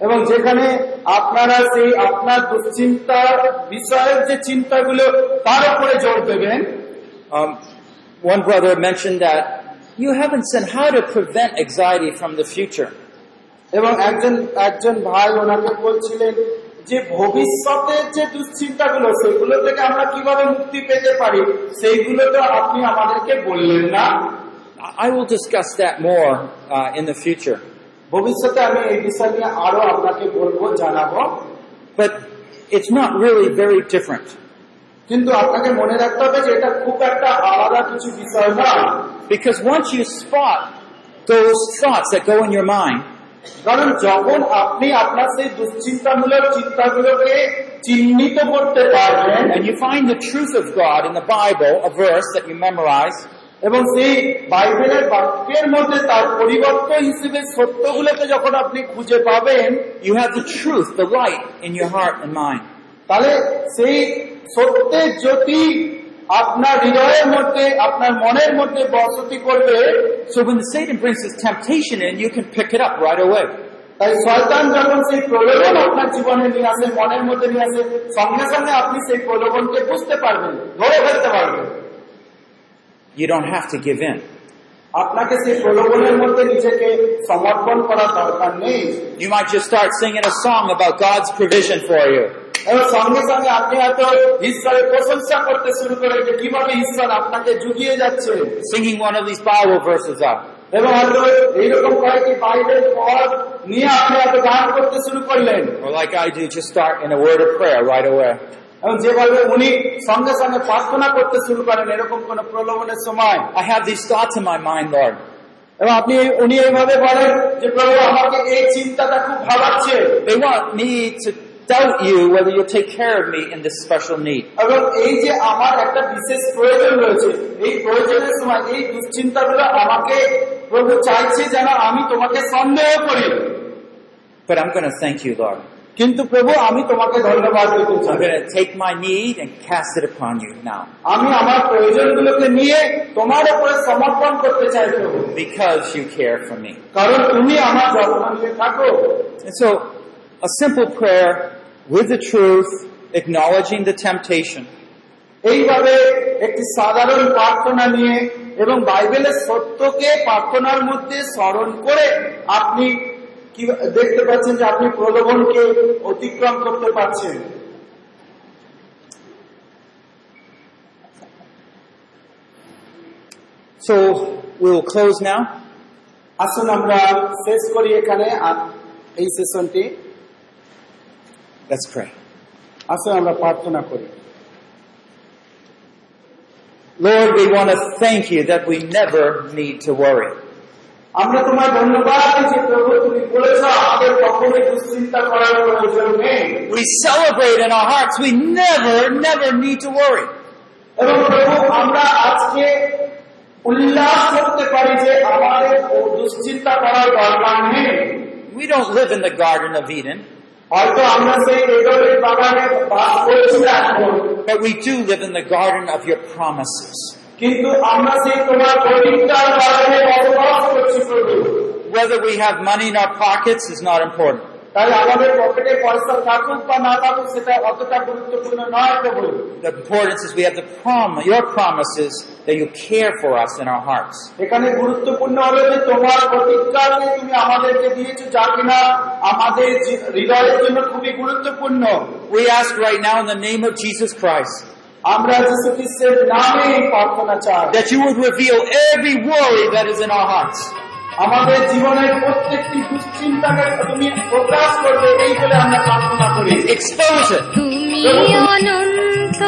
এবং যেখানে আপনারা সেই আপনার দুশ্চিন্তার বিষয়ের যে চিন্তাগুলো তার উপরে জোর দেবেন Um, one brother mentioned that you haven't said how to prevent anxiety from the future. এবং একজন একজন ভাই ওনাকে বলছিলেন যে ভবিষ্যতের যে দুশ্চিন্তাগুলো সেগুলো থেকে আমরা কিভাবে মুক্তি পেতে পারি সেইগুলো তো আপনি আমাদেরকে বললেন না I will discuss that more uh, in the future. ভবিষ্যতে আমি এই বিষয় নিয়ে আরো আপনাকে বলবো জানাবো But it's not really very different. কিন্তু আপনাকে মনে রাখতে হবে যে এটা খুব একটা আলাদা কিছু বিষয় না Because once you spot those thoughts that go in your mind, কারণ যখন আপনি আপনার সেই দুশ্চিন্তামূলক চিন্তাগুলোকে চিহ্নিত করতে পারবেন and you find the truth of God in the Bible, a verse that you memorize, এবং সেই বাইবেলের বাক্যের মধ্যে তার পরিবর্তন হিসেবে সত্যগুলোকে যখন আপনি খুঁজে পাবেন you have the truth, the light in your heart and mind. তাহলে সেই সত্যের জ্যোতি আপনার হৃদয়ের মধ্যে আপনার মনের মধ্যে বসতি করবে So when Satan brings his temptation in, you can pick it up right away. তাই শয়তান যখন সেই প্রলোভন আপনার জীবনে নিয়ে আসে মনের মধ্যে নিয়ে আসে সঙ্গে সঙ্গে আপনি সেই প্রলোভনকে বুঝতে পারবেন ধরে ফেলতে পারবেন You don't have to give in. আপনাকে সেই প্রলোভনের মধ্যে নিজেকে সমর্পণ করার দরকার নেই You might just start singing a song about God's provision for you. সঙ্গে সঙ্গে আপনি হয়তো ঈশ্বরের প্রশংসা করতে শুরু করেন যে কীভাবে ঈশ্বর আপনাকে জুগিয়ে যাচ্ছে one of these Bible verses up. এবং হয়তো এইরকম কয়েকটি বাইবেল পদ নিয়ে আপনি হয়তো গান করতে শুরু করলেন like I do, just start in a word of prayer right away. এবং যেভাবে উনি সঙ্গে সঙ্গে প্রার্থনা করতে শুরু করেন এরকম কোন প্রলোভনের সময় have these thoughts in my mind, Lord. এবং আপনি উনি এইভাবে বলেন যে প্রভু আমাকে এই চিন্তাটা খুব ভাবাচ্ছে They want me to doubt you whether you'll take care of me in this special need. এবং এই যে আমার একটা বিশেষ প্রয়োজন রয়েছে এই প্রয়োজনের সময় এই দুশ্চিন্তাগুলো আমাকে প্রভু চাইছে যেন আমি তোমাকে সন্দেহ করি But I'm going to thank you, Lord. কিন্তু প্রভু আমি তোমাকে ধন্যবাদ দিতে I'm চাই going to take my need and cast it upon you now আমি আমার প্রয়োজনগুলোকে নিয়ে তোমার উপরে সমর্পণ করতে চাই প্রভু because you care for me. কারণ তুমি আমার যত্ন নিয়ে থাকো And so, a simple prayer with the truth, acknowledging the temptation, এইভাবে একটি সাধারণ প্রার্থনা নিয়ে এবং বাইবেলের সত্যকে প্রার্থনার মধ্যে স্মরণ করে আপনি কি দেখতে পাচ্ছেন যে আপনি প্রলোভনকে অতিক্রম করতে পারছেন? So we'll close now. আসুন আমরা শেষ করি এখানে এই সেশনটি। Let's pray. আসুন আমরা প্রার্থনা করি Lord, we want to thank you that we never need to worry. আমরা তোমায় ধন্যবাদ দিচ্ছি প্রভু তুমি বলেছ আমাদের কখনোই দুশ্চিন্তা করার প্রয়োজন নেই We celebrate in our hearts. We never, never need to worry. এবং প্রভু আমরা আজকে উল্লাস করতে পারি যে আমাদের ও দুশ্চিন্তা করার দরকার নেই We don't live in the Garden of Eden, But we do live in the garden of your promises. Whether we have money in our pockets is not important. তাই আমাদের পকেটে পয়সা থাকুক বা না থাকুক সেটা অতটা গুরুত্বপূর্ণ নয় প্রভু The importance is we have the promise, your promises that you care for us in our hearts. এখানে গুরুত্বপূর্ণ হলো যে তোমার প্রতিজ্ঞাকে তুমি আমাদেরকে দিয়েছো যা কিনা আমাদের জী- হৃদয়ের জন্য খুবই গুরুত্বপূর্ণ We ask right now in the name of Jesus Christ আমরা যীশু খ্রিস্টের নামে এই প্রার্থনা চাই that you would reveal every worry that is in our hearts. আমাদের জীবনের প্রত্যেকটি দুশ্চিন্তাকে তুমি প্রকাশ করবে এই বলে আমরা প্রার্থনা করি। এক্সপোজ তুমি অনন্ত